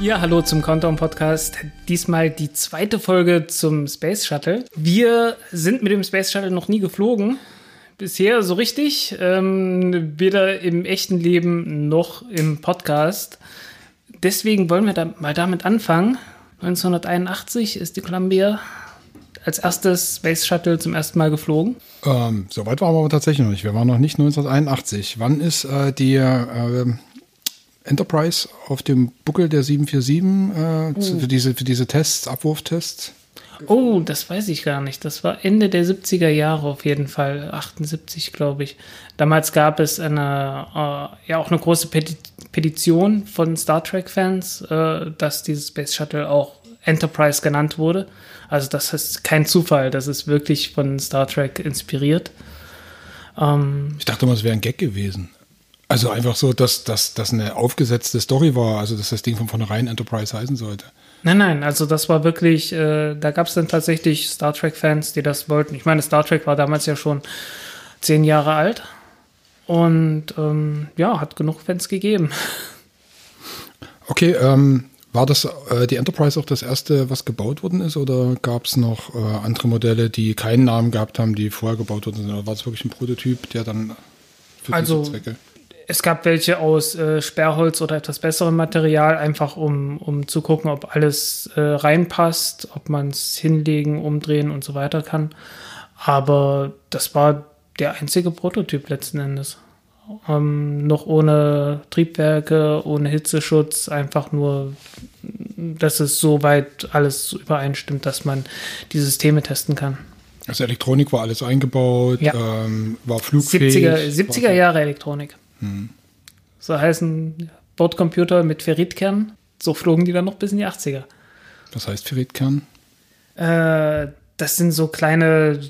Ja, hallo zum Countdown Podcast. Diesmal die zweite Folge zum Space Shuttle. Wir sind mit dem Space Shuttle noch nie geflogen. Bisher so richtig. Ähm, weder im echten Leben noch im Podcast. Deswegen wollen wir da mal damit anfangen. 1981 ist die Columbia als erstes Space Shuttle zum ersten Mal geflogen. Ähm, Soweit waren wir aber tatsächlich noch nicht. Wir waren noch nicht 1981. Wann ist äh, die äh, Enterprise auf dem Buckel der 747 äh, für, diese, für diese Tests, Abwurftests? Oh, das weiß ich gar nicht. Das war Ende der 70er Jahre auf jeden Fall. 78, glaube ich. Damals gab es eine, äh, ja auch eine große Peti Petition von Star Trek-Fans, äh, dass dieses Space Shuttle auch Enterprise genannt wurde. Also das ist kein Zufall, das ist wirklich von Star Trek inspiriert. Ähm, ich dachte mal, es wäre ein Gag gewesen. Also einfach so, dass das eine aufgesetzte Story war, also dass das Ding von vornherein Enterprise heißen sollte. Nein, nein, also das war wirklich, äh, da gab es dann tatsächlich Star Trek-Fans, die das wollten. Ich meine, Star Trek war damals ja schon zehn Jahre alt und ähm, ja, hat genug Fans gegeben. Okay, ähm, war das äh, die Enterprise auch das erste, was gebaut worden ist, oder gab es noch äh, andere Modelle, die keinen Namen gehabt haben, die vorher gebaut worden sind? Oder war es wirklich ein Prototyp, der dann für also, diese Zwecke? Es gab welche aus äh, Sperrholz oder etwas besserem Material, einfach um, um zu gucken, ob alles äh, reinpasst, ob man es hinlegen, umdrehen und so weiter kann. Aber das war der einzige Prototyp letzten Endes. Ähm, noch ohne Triebwerke, ohne Hitzeschutz, einfach nur, dass es so weit alles übereinstimmt, dass man die Systeme testen kann. Also Elektronik war alles eingebaut, ja. ähm, war flugfähig. 70er, 70er Jahre Elektronik. So heißen Bordcomputer mit Ferritkern. So flogen die dann noch bis in die 80er. Was heißt Ferritkern? Äh, das sind so kleine,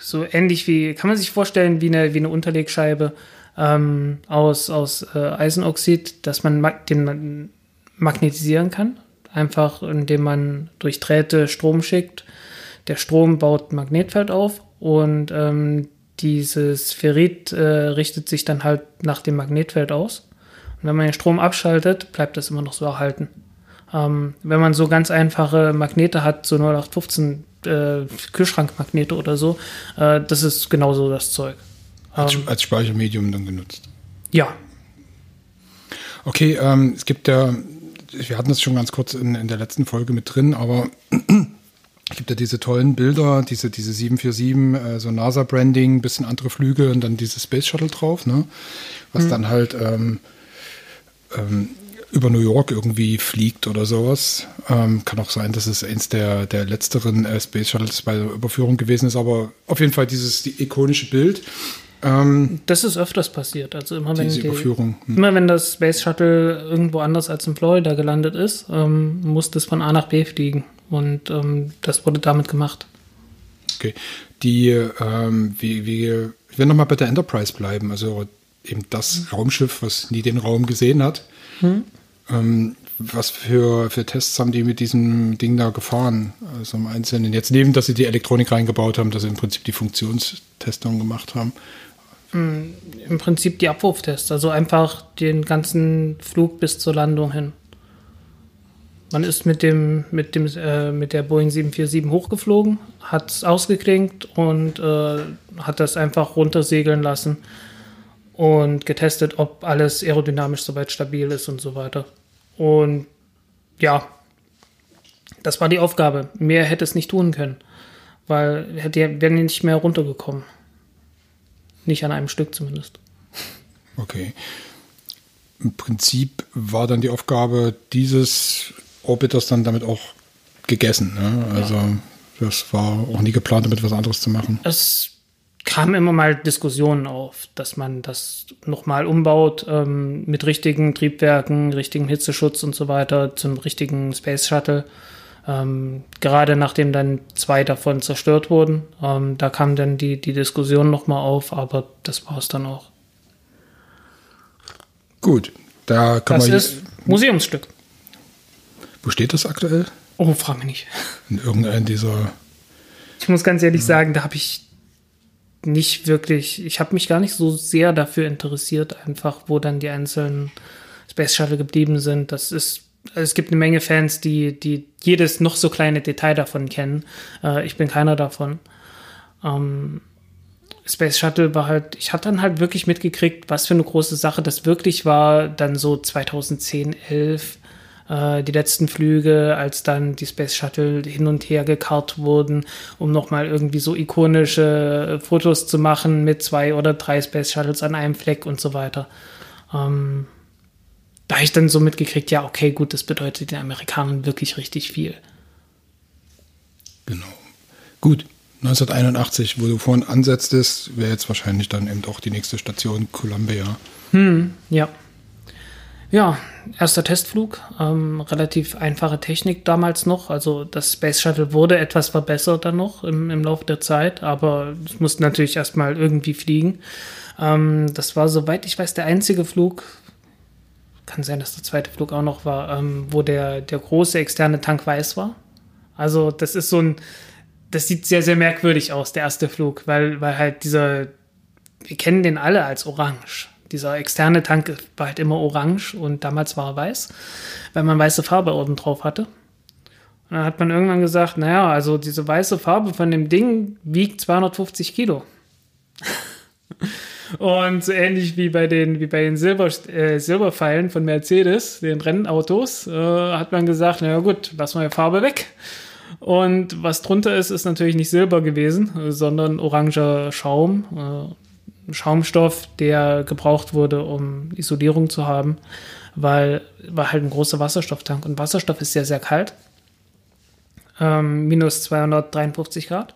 so ähnlich wie, kann man sich vorstellen, wie eine, wie eine Unterlegscheibe ähm, aus, aus äh, Eisenoxid, dass man mag den man magnetisieren kann. Einfach indem man durch Drähte Strom schickt. Der Strom baut ein Magnetfeld auf und ähm, dieses Ferrit äh, richtet sich dann halt nach dem Magnetfeld aus. Und wenn man den Strom abschaltet, bleibt das immer noch so erhalten. Ähm, wenn man so ganz einfache Magnete hat, so 0815 äh, Kühlschrankmagnete oder so, äh, das ist genauso das Zeug. Als, ähm, als Speichermedium dann genutzt. Ja. Okay, ähm, es gibt ja, wir hatten das schon ganz kurz in, in der letzten Folge mit drin, aber gibt ja diese tollen Bilder, diese, diese 747, äh, so NASA-Branding, bisschen andere Flüge und dann dieses Space Shuttle drauf, ne? Was mhm. dann halt ähm, ähm, über New York irgendwie fliegt oder sowas. Ähm, kann auch sein, dass es eins der, der letzteren äh, Space Shuttles bei der Überführung gewesen ist, aber auf jeden Fall dieses die ikonische Bild. Ähm, das ist öfters passiert. Also immer wenn, die, hm. immer wenn das Space Shuttle irgendwo anders als in Florida gelandet ist, ähm, muss das von A nach B fliegen. Und ähm, das wurde damit gemacht. Okay. Die, ähm, wie, wie, ich will nochmal bei der Enterprise bleiben, also eben das mhm. Raumschiff, was nie den Raum gesehen hat. Mhm. Ähm, was für, für Tests haben die mit diesem Ding da gefahren? Also im Einzelnen. Jetzt neben, dass sie die Elektronik reingebaut haben, dass sie im Prinzip die Funktionstestung gemacht haben. Im Prinzip die Abwurftests, also einfach den ganzen Flug bis zur Landung hin. Man ist mit dem, mit dem, äh, mit der Boeing 747 hochgeflogen, hat es ausgeklinkt und äh, hat das einfach runtersegeln lassen und getestet, ob alles aerodynamisch soweit stabil ist und so weiter. Und ja, das war die Aufgabe. Mehr hätte es nicht tun können, weil hätte nicht mehr runtergekommen. Nicht an einem Stück zumindest. Okay. Im Prinzip war dann die Aufgabe dieses Orbiters dann damit auch gegessen. Ne? Also ja. das war auch nie geplant, damit was anderes zu machen. Es, kamen immer mal Diskussionen auf, dass man das nochmal umbaut ähm, mit richtigen Triebwerken, richtigen Hitzeschutz und so weiter zum richtigen Space Shuttle. Ähm, gerade nachdem dann zwei davon zerstört wurden, ähm, da kam dann die, die Diskussion nochmal auf, aber das war es dann auch. Gut, da kann das man. ist Museumsstück. Wo steht das aktuell? Oh, frag mich nicht. In irgendeinem dieser. Ich muss ganz ehrlich sagen, da habe ich nicht wirklich, ich habe mich gar nicht so sehr dafür interessiert, einfach, wo dann die einzelnen Space Shuttle geblieben sind. Das ist, es gibt eine Menge Fans, die, die jedes noch so kleine Detail davon kennen. Äh, ich bin keiner davon. Ähm, Space Shuttle war halt, ich hatte dann halt wirklich mitgekriegt, was für eine große Sache das wirklich war, dann so 2010, 11 äh, die letzten Flüge, als dann die Space Shuttle hin und her gekarrt wurden, um nochmal irgendwie so ikonische Fotos zu machen mit zwei oder drei Space Shuttles an einem Fleck und so weiter. Ähm, da habe ich dann so mitgekriegt, ja, okay, gut, das bedeutet den Amerikanern wirklich richtig viel. Genau. Gut, 1981, wo du vorhin ansetztest, wäre jetzt wahrscheinlich dann eben auch die nächste Station Columbia. Hm, ja. Ja, erster Testflug, ähm, relativ einfache Technik damals noch. Also das Space Shuttle wurde etwas verbessert dann noch im, im Laufe der Zeit, aber es musste natürlich erstmal irgendwie fliegen. Ähm, das war, soweit ich weiß, der einzige Flug, kann sein, dass der zweite Flug auch noch war, ähm, wo der, der große externe Tank weiß war. Also das ist so ein, das sieht sehr, sehr merkwürdig aus, der erste Flug, weil, weil halt dieser, wir kennen den alle als orange dieser externe Tank war halt immer orange und damals war er weiß, weil man weiße Farbe oben drauf hatte. Und dann hat man irgendwann gesagt, naja, also diese weiße Farbe von dem Ding wiegt 250 Kilo. Und so ähnlich wie bei den, wie bei den Silber, äh, Silberpfeilen von Mercedes, den Rennautos, äh, hat man gesagt, naja gut, lassen wir die Farbe weg. Und was drunter ist, ist natürlich nicht Silber gewesen, sondern oranger Schaum. Äh, Schaumstoff, der gebraucht wurde, um Isolierung zu haben, weil war halt ein großer Wasserstofftank und Wasserstoff ist sehr, sehr kalt. Ähm, minus 253 Grad.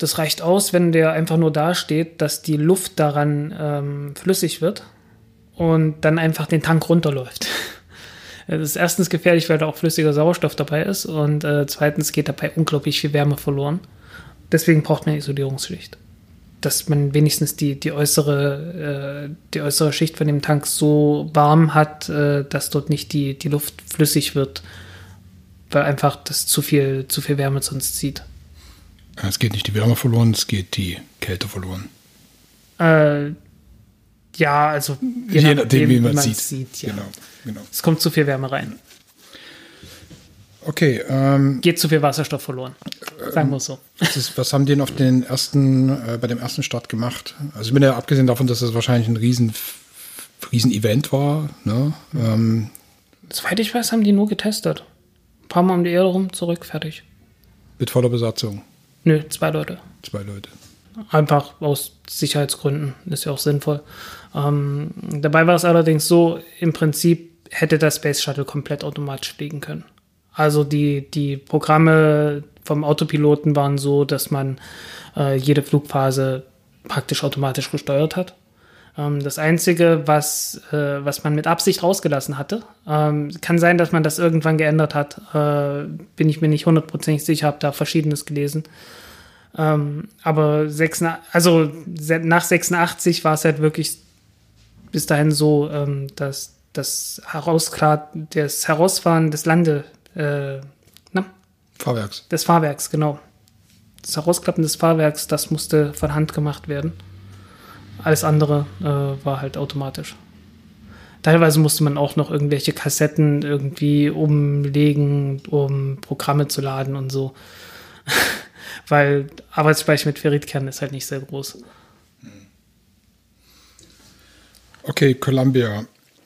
Das reicht aus, wenn der einfach nur da steht, dass die Luft daran ähm, flüssig wird und dann einfach den Tank runterläuft. Das ist erstens gefährlich, weil da auch flüssiger Sauerstoff dabei ist und äh, zweitens geht dabei unglaublich viel Wärme verloren. Deswegen braucht man eine Isolierungsschicht dass man wenigstens die, die, äußere, äh, die äußere Schicht von dem Tank so warm hat, äh, dass dort nicht die, die Luft flüssig wird, weil einfach das zu viel, zu viel Wärme sonst zieht. Es geht nicht die Wärme verloren, es geht die Kälte verloren. Äh, ja, also je, je nachdem, wie man es sieht. sieht ja. genau, genau. Es kommt zu viel Wärme rein. Okay. Ähm, Geht zu viel Wasserstoff verloren. Sagen wir es so. Was, ist, was haben die denn auf den ersten, äh, bei dem ersten Start gemacht? Also ich bin ja abgesehen davon, dass das wahrscheinlich ein riesen, riesen Event war. Ne? Ähm, Soweit ich weiß, haben die nur getestet. Ein paar Mal um die Erde rum, zurück, fertig. Mit voller Besatzung? Nö, zwei Leute. Zwei Leute. Einfach aus Sicherheitsgründen, ist ja auch sinnvoll. Ähm, dabei war es allerdings so, im Prinzip hätte das Space Shuttle komplett automatisch fliegen können. Also die, die Programme vom Autopiloten waren so, dass man äh, jede Flugphase praktisch automatisch gesteuert hat. Ähm, das Einzige, was, äh, was man mit Absicht rausgelassen hatte, ähm, kann sein, dass man das irgendwann geändert hat. Äh, bin ich mir nicht hundertprozentig sicher, habe da Verschiedenes gelesen. Ähm, aber 86, also nach 86 war es halt wirklich bis dahin so, ähm, dass das, Herausklar, das Herausfahren des Lande, äh, na? Fahrwerks. Des Fahrwerks, genau. Das Herausklappen des Fahrwerks, das musste von Hand gemacht werden. Alles andere äh, war halt automatisch. Teilweise musste man auch noch irgendwelche Kassetten irgendwie umlegen, um Programme zu laden und so. Weil Arbeitsspeicher mit Ferritkern ist halt nicht sehr groß. Okay, Columbia.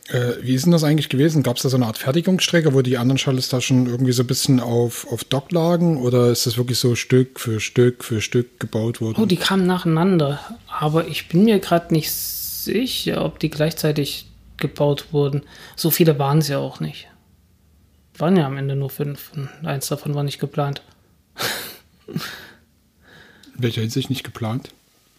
Äh, wie ist denn das eigentlich gewesen? Gab es da so eine Art Fertigungsstrecke, wo die anderen Shuttles da schon irgendwie so ein bisschen auf, auf Dock lagen? Oder ist das wirklich so Stück für Stück für Stück gebaut worden? Oh, die kamen nacheinander. Aber ich bin mir gerade nicht sicher, ob die gleichzeitig gebaut wurden. So viele waren es ja auch nicht. Waren ja am Ende nur fünf. Und eins davon war nicht geplant. In welcher Hinsicht nicht geplant?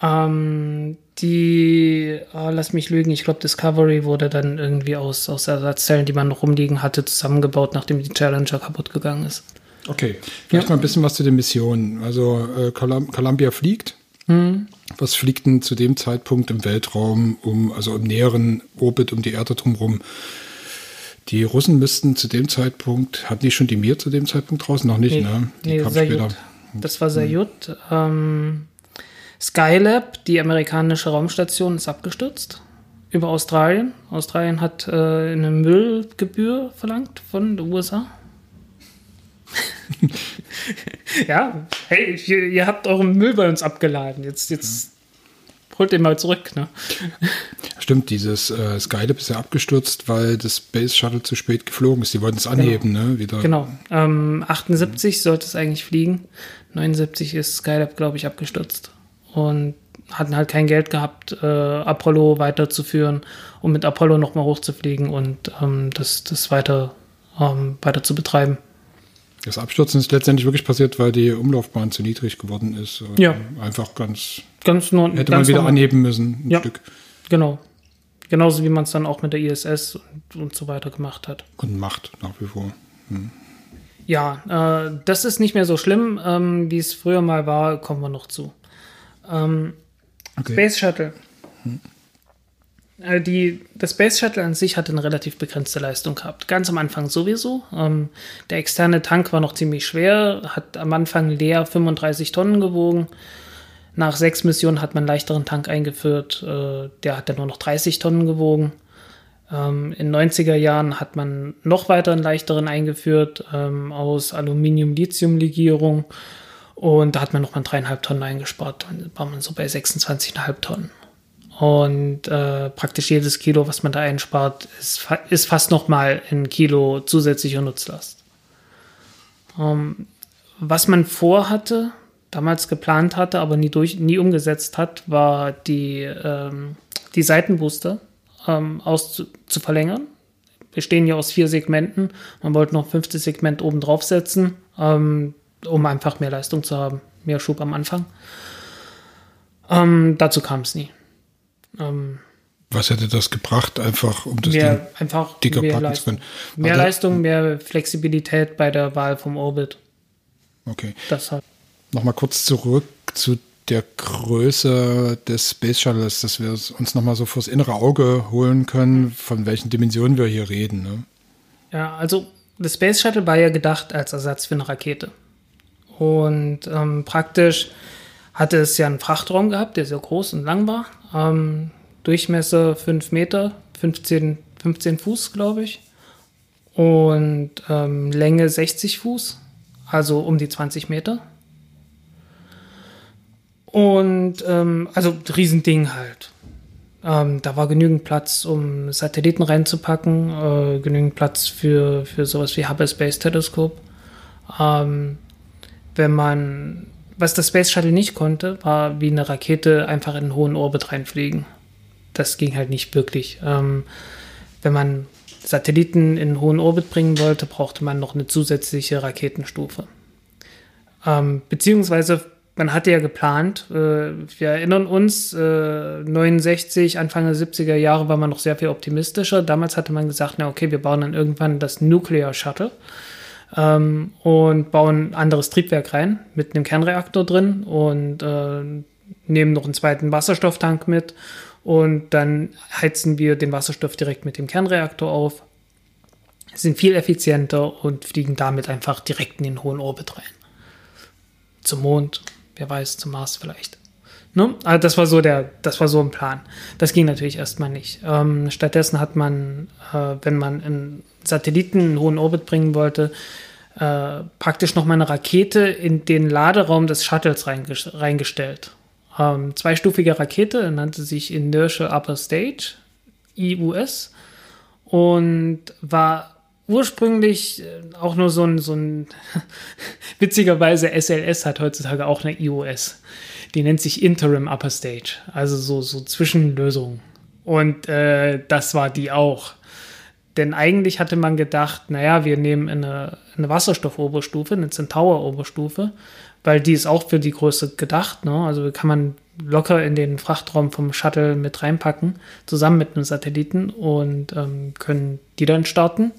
Ähm, die, oh, lass mich lügen, ich glaube, Discovery wurde dann irgendwie aus, aus Ersatzzellen, die man noch rumliegen hatte, zusammengebaut, nachdem die Challenger kaputt gegangen ist. Okay, vielleicht ja. mal ein bisschen was zu den Missionen. Also äh, Columbia fliegt. Mhm. Was fliegt denn zu dem Zeitpunkt im Weltraum, um, also im näheren Orbit um die Erde drumherum? Die Russen müssten zu dem Zeitpunkt, hatten die schon die Mir zu dem Zeitpunkt draußen? Noch nicht, nee, ne? Die nee, kam später. Das war Sayut. Mhm. Ähm, Skylab, die amerikanische Raumstation, ist abgestürzt über Australien. Australien hat äh, eine Müllgebühr verlangt von den USA. ja, hey, ihr, ihr, habt euren Müll bei uns abgeladen. Jetzt, jetzt holt den mal zurück. Ne? Stimmt, dieses äh, Skylab ist ja abgestürzt, weil das Space Shuttle zu spät geflogen ist. Die wollten es anheben, genau. ne? Wieder. Genau. Ähm, 78 sollte es eigentlich fliegen. 79 ist Skylab, glaube ich, abgestürzt und hatten halt kein Geld gehabt, äh, Apollo weiterzuführen, um mit Apollo nochmal hochzufliegen und ähm, das, das weiter, ähm, weiter zu betreiben. Das Abstürzen ist letztendlich wirklich passiert, weil die Umlaufbahn zu niedrig geworden ist. Ja. Einfach ganz. ganz nur, hätte ganz man wieder normal. anheben müssen, ein ja, Stück. Genau. Genauso wie man es dann auch mit der ISS und, und, so weiter gemacht hat. Und macht nach wie vor. Hm. Ja, äh, das ist nicht mehr so schlimm, ähm, wie es früher mal war, kommen wir noch zu. Ähm, okay. Space Shuttle. Hm. Äh, die, das Space Shuttle an sich hatte eine relativ begrenzte Leistung gehabt. Ganz am Anfang sowieso. Ähm, der externe Tank war noch ziemlich schwer, hat am Anfang leer 35 Tonnen gewogen. Nach sechs Missionen hat man einen leichteren Tank eingeführt. Äh, der hat dann nur noch 30 Tonnen gewogen. Ähm, in 90er Jahren hat man noch weiter einen leichteren eingeführt ähm, aus Aluminium-Lithium-Legierung. Und da hat man nochmal dreieinhalb Tonnen eingespart. Dann war man so bei 26,5 Tonnen. Und äh, praktisch jedes Kilo, was man da einspart, ist, ist fast nochmal ein Kilo zusätzlicher Nutzlast. Ähm, was man vorhatte, damals geplant hatte, aber nie, durch, nie umgesetzt hat, war die, ähm, die Seitenbooster ähm, aus zu, verlängern. Bestehen ja aus vier Segmenten. Man wollte noch ein fünftes Segment oben drauf setzen. Ähm, um einfach mehr Leistung zu haben, mehr Schub am Anfang. Ähm, dazu kam es nie. Ähm, Was hätte das gebracht, einfach um das mehr, Ding einfach dicker mehr packen Leistung. zu können? Mehr. Leistung, mehr Flexibilität bei der Wahl vom Orbit. Okay. Das hat. Nochmal kurz zurück zu der Größe des Space Shuttles, dass wir uns nochmal so fürs innere Auge holen können, von welchen Dimensionen wir hier reden. Ne? Ja, also das Space Shuttle war ja gedacht als Ersatz für eine Rakete. Und ähm, praktisch hatte es ja einen Frachtraum gehabt, der sehr groß und lang war. Ähm, Durchmesser 5 Meter, 15, 15 Fuß, glaube ich. Und ähm, Länge 60 Fuß, also um die 20 Meter. Und ähm, also Riesending halt. Ähm, da war genügend Platz, um Satelliten reinzupacken, äh, genügend Platz für, für sowas wie Hubble Space Telescope. Ähm, wenn man, was das Space Shuttle nicht konnte, war wie eine Rakete einfach in einen hohen Orbit reinfliegen. Das ging halt nicht wirklich. Ähm, wenn man Satelliten in einen hohen Orbit bringen wollte, brauchte man noch eine zusätzliche Raketenstufe. Ähm, beziehungsweise man hatte ja geplant, äh, wir erinnern uns, äh, 69, Anfang der 70er Jahre war man noch sehr viel optimistischer. Damals hatte man gesagt, na okay, wir bauen dann irgendwann das Nuclear Shuttle ähm, und bauen ein anderes Triebwerk rein mit einem Kernreaktor drin und äh, nehmen noch einen zweiten Wasserstofftank mit und dann heizen wir den Wasserstoff direkt mit dem Kernreaktor auf, sind viel effizienter und fliegen damit einfach direkt in den hohen Orbit rein. Zum Mond, wer weiß, zum Mars vielleicht. Ne? Also das war so der, das war so ein Plan. Das ging natürlich erstmal nicht. Ähm, stattdessen hat man, äh, wenn man einen Satelliten in hohen Orbit bringen wollte, äh, praktisch noch mal eine Rakete in den Laderaum des Shuttles reingestellt. Ähm, zweistufige Rakete, nannte sich Inertial Upper Stage, IUS, und war ursprünglich äh, auch nur so ein, so ein witzigerweise SLS hat heutzutage auch eine IOS. Die nennt sich Interim Upper Stage, also so, so Zwischenlösung. Und äh, das war die auch denn eigentlich hatte man gedacht, naja, wir nehmen eine, eine Wasserstoffoberstufe, eine Centaur-Oberstufe, weil die ist auch für die Größe gedacht. Ne? Also kann man locker in den Frachtraum vom Shuttle mit reinpacken, zusammen mit einem Satelliten und ähm, können die dann starten.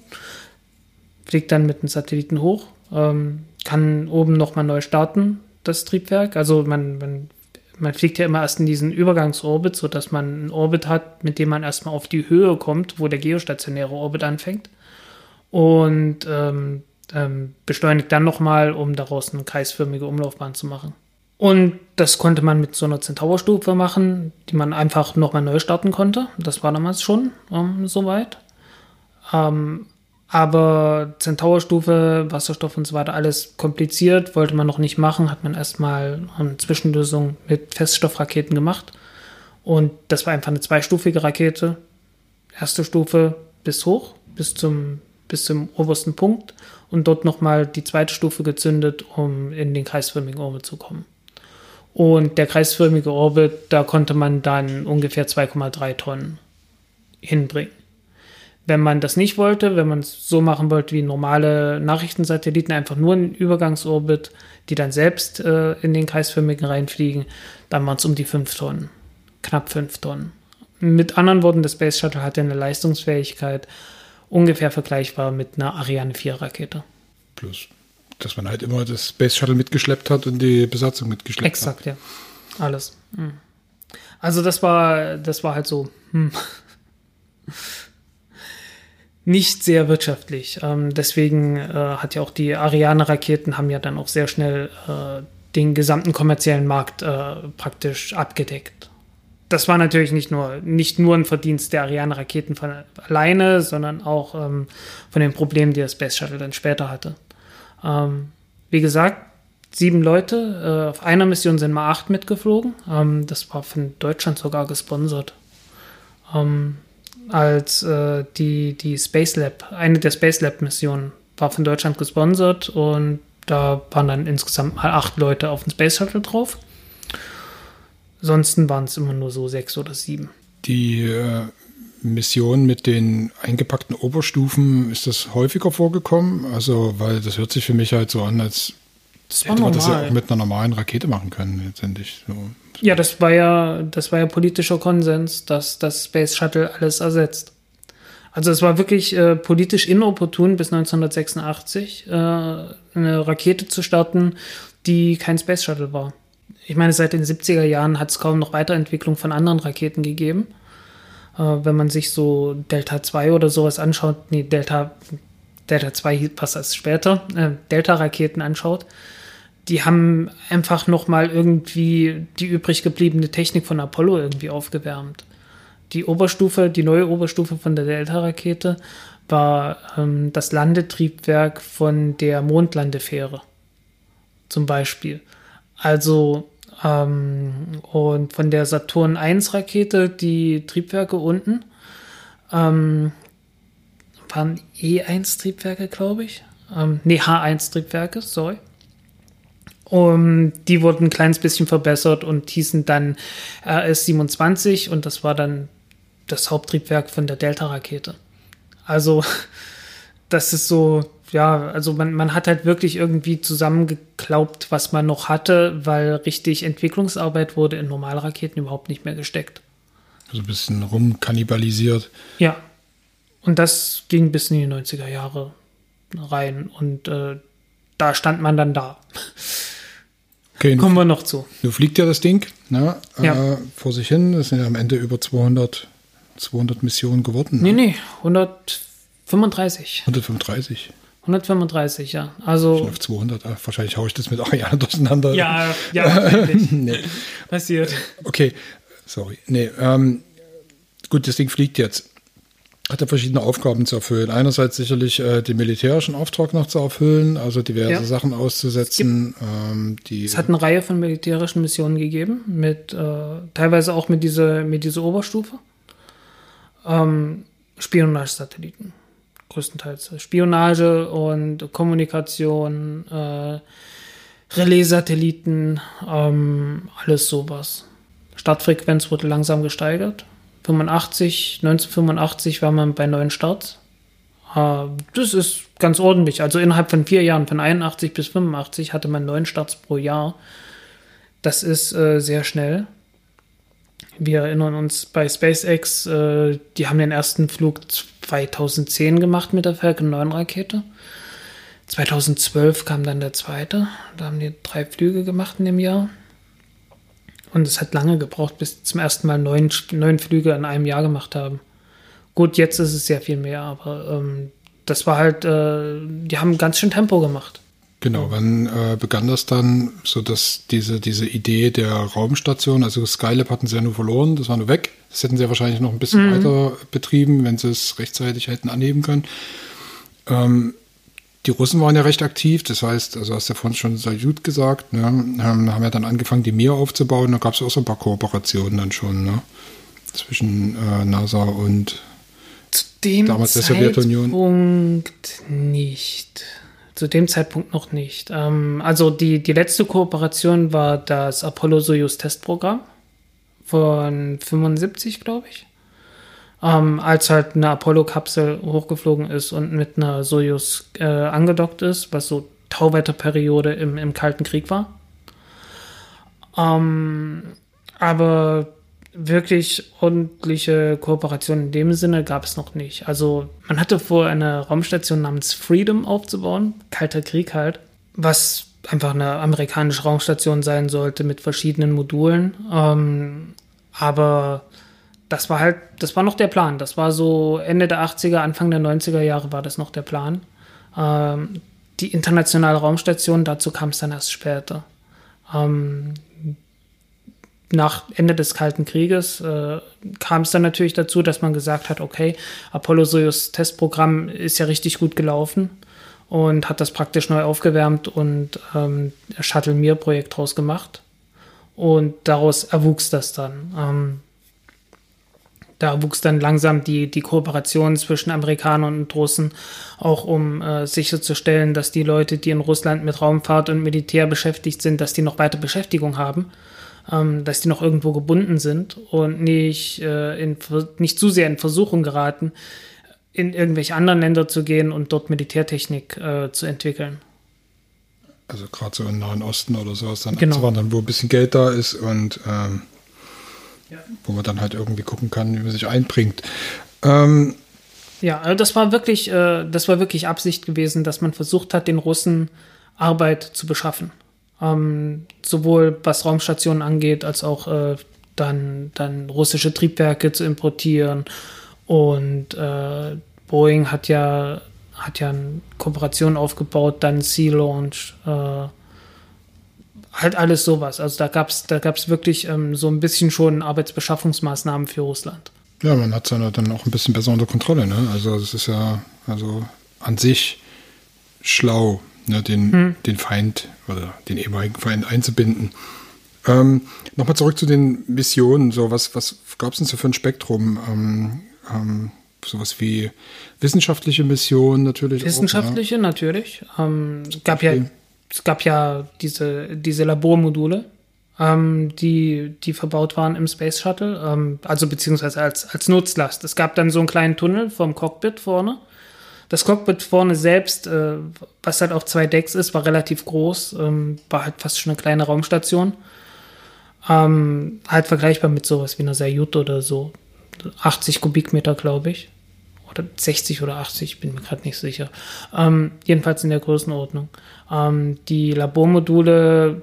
Fliegt dann mit einem Satelliten hoch, ähm, kann oben nochmal neu starten, das Triebwerk. Also man, man, man fliegt ja immer erst in diesen Übergangsorbit, sodass man einen Orbit hat, mit dem man erstmal auf die Höhe kommt, wo der geostationäre Orbit anfängt. Und ähm, ähm, beschleunigt dann nochmal, um daraus eine kreisförmige Umlaufbahn zu machen. Und das konnte man mit so einer Centaur-Stufe machen, die man einfach nochmal neu starten konnte. Das war damals schon ähm, soweit. Ähm, aber Centaur-Stufe, Wasserstoff und so weiter, alles kompliziert, wollte man noch nicht machen. Hat man erstmal eine Zwischenlösung mit Feststoffraketen gemacht. Und das war einfach eine zweistufige Rakete. Erste Stufe bis hoch, bis zum, bis zum obersten Punkt. Und dort nochmal die zweite Stufe gezündet, um in den kreisförmigen Orbit zu kommen. Und der kreisförmige Orbit, da konnte man dann ungefähr 2,3 Tonnen hinbringen. Wenn man das nicht wollte, wenn man es so machen wollte wie normale Nachrichtensatelliten, einfach nur einen Übergangsorbit, die dann selbst äh, in den kreisförmigen reinfliegen, dann waren es um die 5 Tonnen. Knapp 5 Tonnen. Mit anderen Worten, der Space Shuttle hatte eine Leistungsfähigkeit ungefähr vergleichbar mit einer Ariane 4 Rakete. Plus dass man halt immer das Space Shuttle mitgeschleppt hat und die Besatzung mitgeschleppt Exakt, hat. Exakt, ja. Alles. Hm. Also das war, das war halt so hm. Nicht sehr wirtschaftlich. Ähm, deswegen äh, hat ja auch die Ariane-Raketen haben ja dann auch sehr schnell äh, den gesamten kommerziellen Markt äh, praktisch abgedeckt. Das war natürlich nicht nur, nicht nur ein Verdienst der Ariane-Raketen alleine, sondern auch ähm, von den Problemen, die das Space Shuttle dann später hatte. Ähm, wie gesagt, sieben Leute. Äh, auf einer Mission sind mal acht mitgeflogen. Ähm, das war von Deutschland sogar gesponsert. Ähm, als äh, die, die Space Lab, eine der Space Lab Missionen war von Deutschland gesponsert und da waren dann insgesamt mal acht Leute auf dem Space Shuttle drauf. Ansonsten waren es immer nur so sechs oder sieben. Die äh, Mission mit den eingepackten Oberstufen, ist das häufiger vorgekommen? Also, weil das hört sich für mich halt so an, als das hätte man das ja auch mit einer normalen Rakete machen können, letztendlich. So. Ja, das war ja, das war ja politischer Konsens, dass das Space Shuttle alles ersetzt. Also es war wirklich äh, politisch inopportun, bis 1986 äh, eine Rakete zu starten, die kein Space Shuttle war. Ich meine, seit den 70er Jahren hat es kaum noch Weiterentwicklung von anderen Raketen gegeben. Äh, wenn man sich so Delta 2 oder sowas anschaut, nee, Delta, Delta 2 was erst später, äh, Delta-Raketen anschaut, die haben einfach nochmal irgendwie die übrig gebliebene Technik von Apollo irgendwie aufgewärmt. Die Oberstufe, die neue Oberstufe von der Delta-Rakete war ähm, das Landetriebwerk von der Mondlandefähre. Zum Beispiel. Also ähm, und von der Saturn 1 Rakete, die Triebwerke unten, ähm, waren E1 Triebwerke, glaube ich. Ähm, nee, H1 Triebwerke, sorry. Um, die wurden ein kleines bisschen verbessert und hießen dann RS-27 und das war dann das Haupttriebwerk von der Delta-Rakete. Also, das ist so ja, also man, man hat halt wirklich irgendwie zusammengeklaubt, was man noch hatte, weil richtig Entwicklungsarbeit wurde in Normalraketen überhaupt nicht mehr gesteckt. Also ein bisschen rumkannibalisiert. Ja. Und das ging bis in die 90er Jahre rein. Und äh, da stand man dann da. Okay, Kommen wir noch zu. Du fliegt ja das Ding ne, ja. Äh, vor sich hin. Es sind ja am Ende über 200, 200 Missionen geworden. Nee, nee, 135. 135. 135, ja. Also. auf 200, ah, wahrscheinlich haue ich das mit Ariane durcheinander. Ja, ja, nee. Passiert. Okay, sorry. Nee, ähm, gut, das Ding fliegt jetzt. Hat er verschiedene Aufgaben zu erfüllen. Einerseits sicherlich äh, den militärischen Auftrag noch zu erfüllen, also diverse ja. Sachen auszusetzen. Es, ähm, die es hat eine Reihe von militärischen Missionen gegeben, mit äh, teilweise auch mit dieser mit dieser Oberstufe. Ähm, Spionagesatelliten größtenteils Spionage und Kommunikation, äh, Relaissatelliten, ähm, alles sowas. Startfrequenz wurde langsam gesteigert. 85, 1985 war man bei neuen Starts Äh, das ist ganz ordentlich. Also innerhalb von vier Jahren, von 81 bis 85, hatte man neun Starts pro Jahr. Das ist äh, sehr schnell. Wir erinnern uns bei SpaceX, äh, die haben den ersten Flug 2010 gemacht mit der Falcon 9 Rakete. 2012 kam dann der zweite. Da haben die drei Flüge gemacht in dem Jahr. Und es hat lange gebraucht, bis zum ersten Mal neun, neun Flüge in einem Jahr gemacht haben. Gut, jetzt ist es sehr viel mehr, aber ähm, das war halt, äh, die haben ganz schön Tempo gemacht. Genau, wann äh, begann das dann, so dass diese, diese Idee der Raumstation, also Skylab hatten sie ja nur verloren, das war nur weg. Das hätten sie ja wahrscheinlich noch ein bisschen mhm. weiter betrieben, wenn sie es rechtzeitig hätten anheben können. Ähm, die Russen waren ja recht aktiv, das heißt, also hast du ja vorhin schon Saljut gesagt, ne, haben, haben ja dann angefangen, die Meer aufzubauen, da gab es auch so ein paar Kooperationen dann schon, ne, zwischen äh, NASA und Zu dem damals der Sowjetunion. nicht. Zu dem Zeitpunkt noch nicht. Ähm, also die, die letzte Kooperation war das Apollo-Soyuz-Testprogramm von 75, glaube ich. Ähm, als halt eine Apollo-Kapsel hochgeflogen ist und mit einer Soyuz äh, angedockt ist, was so Tauwetterperiode im, im Kalten Krieg war. Ähm, aber wirklich ordentliche Kooperation in dem Sinne gab es noch nicht. Also man hatte vor, eine Raumstation namens Freedom aufzubauen, kalter Krieg halt, was einfach eine amerikanische Raumstation sein sollte mit verschiedenen Modulen. Ähm, aber das war halt, das war noch der Plan. Das war so Ende der 80er, Anfang der 90er Jahre war das noch der Plan. Ähm, die internationale Raumstation, dazu kam es dann erst später. Ähm, nach Ende des Kalten Krieges äh, kam es dann natürlich dazu, dass man gesagt hat, okay, Apollo-Soyuz Testprogramm ist ja richtig gut gelaufen und hat das praktisch neu aufgewärmt und ähm, Shuttle Mir Projekt draus gemacht. Und daraus erwuchs das dann. Ähm, da wuchs dann langsam die, die Kooperation zwischen Amerikanern und Russen, auch um äh, sicherzustellen, dass die Leute, die in Russland mit Raumfahrt und Militär beschäftigt sind, dass die noch weiter Beschäftigung haben ähm, dass die noch irgendwo gebunden sind und nicht, äh, in, nicht zu sehr in Versuchung geraten, in irgendwelche anderen Länder zu gehen und dort Militärtechnik äh, zu entwickeln. Also gerade so im Nahen Osten oder sowas dann genau. anzuwandern, wo ein bisschen Geld da ist und ähm, ja. wo man dann halt irgendwie gucken kann, wie man sich einbringt. Ähm, ja, also das war wirklich, äh, das war wirklich Absicht gewesen, dass man versucht hat, den Russen Arbeit zu beschaffen. Ähm, sowohl was Raumstationen angeht, als auch äh, dann, dann russische Triebwerke zu importieren. Und äh, Boeing hat ja, hat ja eine Kooperation aufgebaut, dann Sea Launch, äh, halt alles sowas. Also da gab es da gab's wirklich ähm, so ein bisschen schon Arbeitsbeschaffungsmaßnahmen für Russland. Ja, man hat es dann auch ein bisschen besser unter Kontrolle. Ne? Also es ist ja also an sich schlau, ne, den, hm. den Feind oder den ehemaligen Feind einzubinden. Ähm, Nochmal zurück zu den Missionen. So, was, was gab es denn so für ein Spektrum? Ähm, ähm, sowas wie wissenschaftliche Missionen natürlich. Wissenschaftliche, auch, ja. natürlich. Ähm, gab ja, es gab ja diese, diese Labormodule, ähm, die, die verbaut waren im Space Shuttle, ähm, also beziehungsweise als, als Nutzlast. Es gab dann so einen kleinen Tunnel vom Cockpit vorne das Cockpit vorne selbst, äh, was halt auf zwei Decks ist, war relativ groß, ähm, war halt fast schon eine kleine Raumstation. Ähm, halt vergleichbar mit sowas wie einer Sayut oder so. 80 Kubikmeter, glaube ich. Oder 60 oder 80, bin mir gerade nicht sicher. Ähm, jedenfalls in der Größenordnung. Ähm, die Labormodule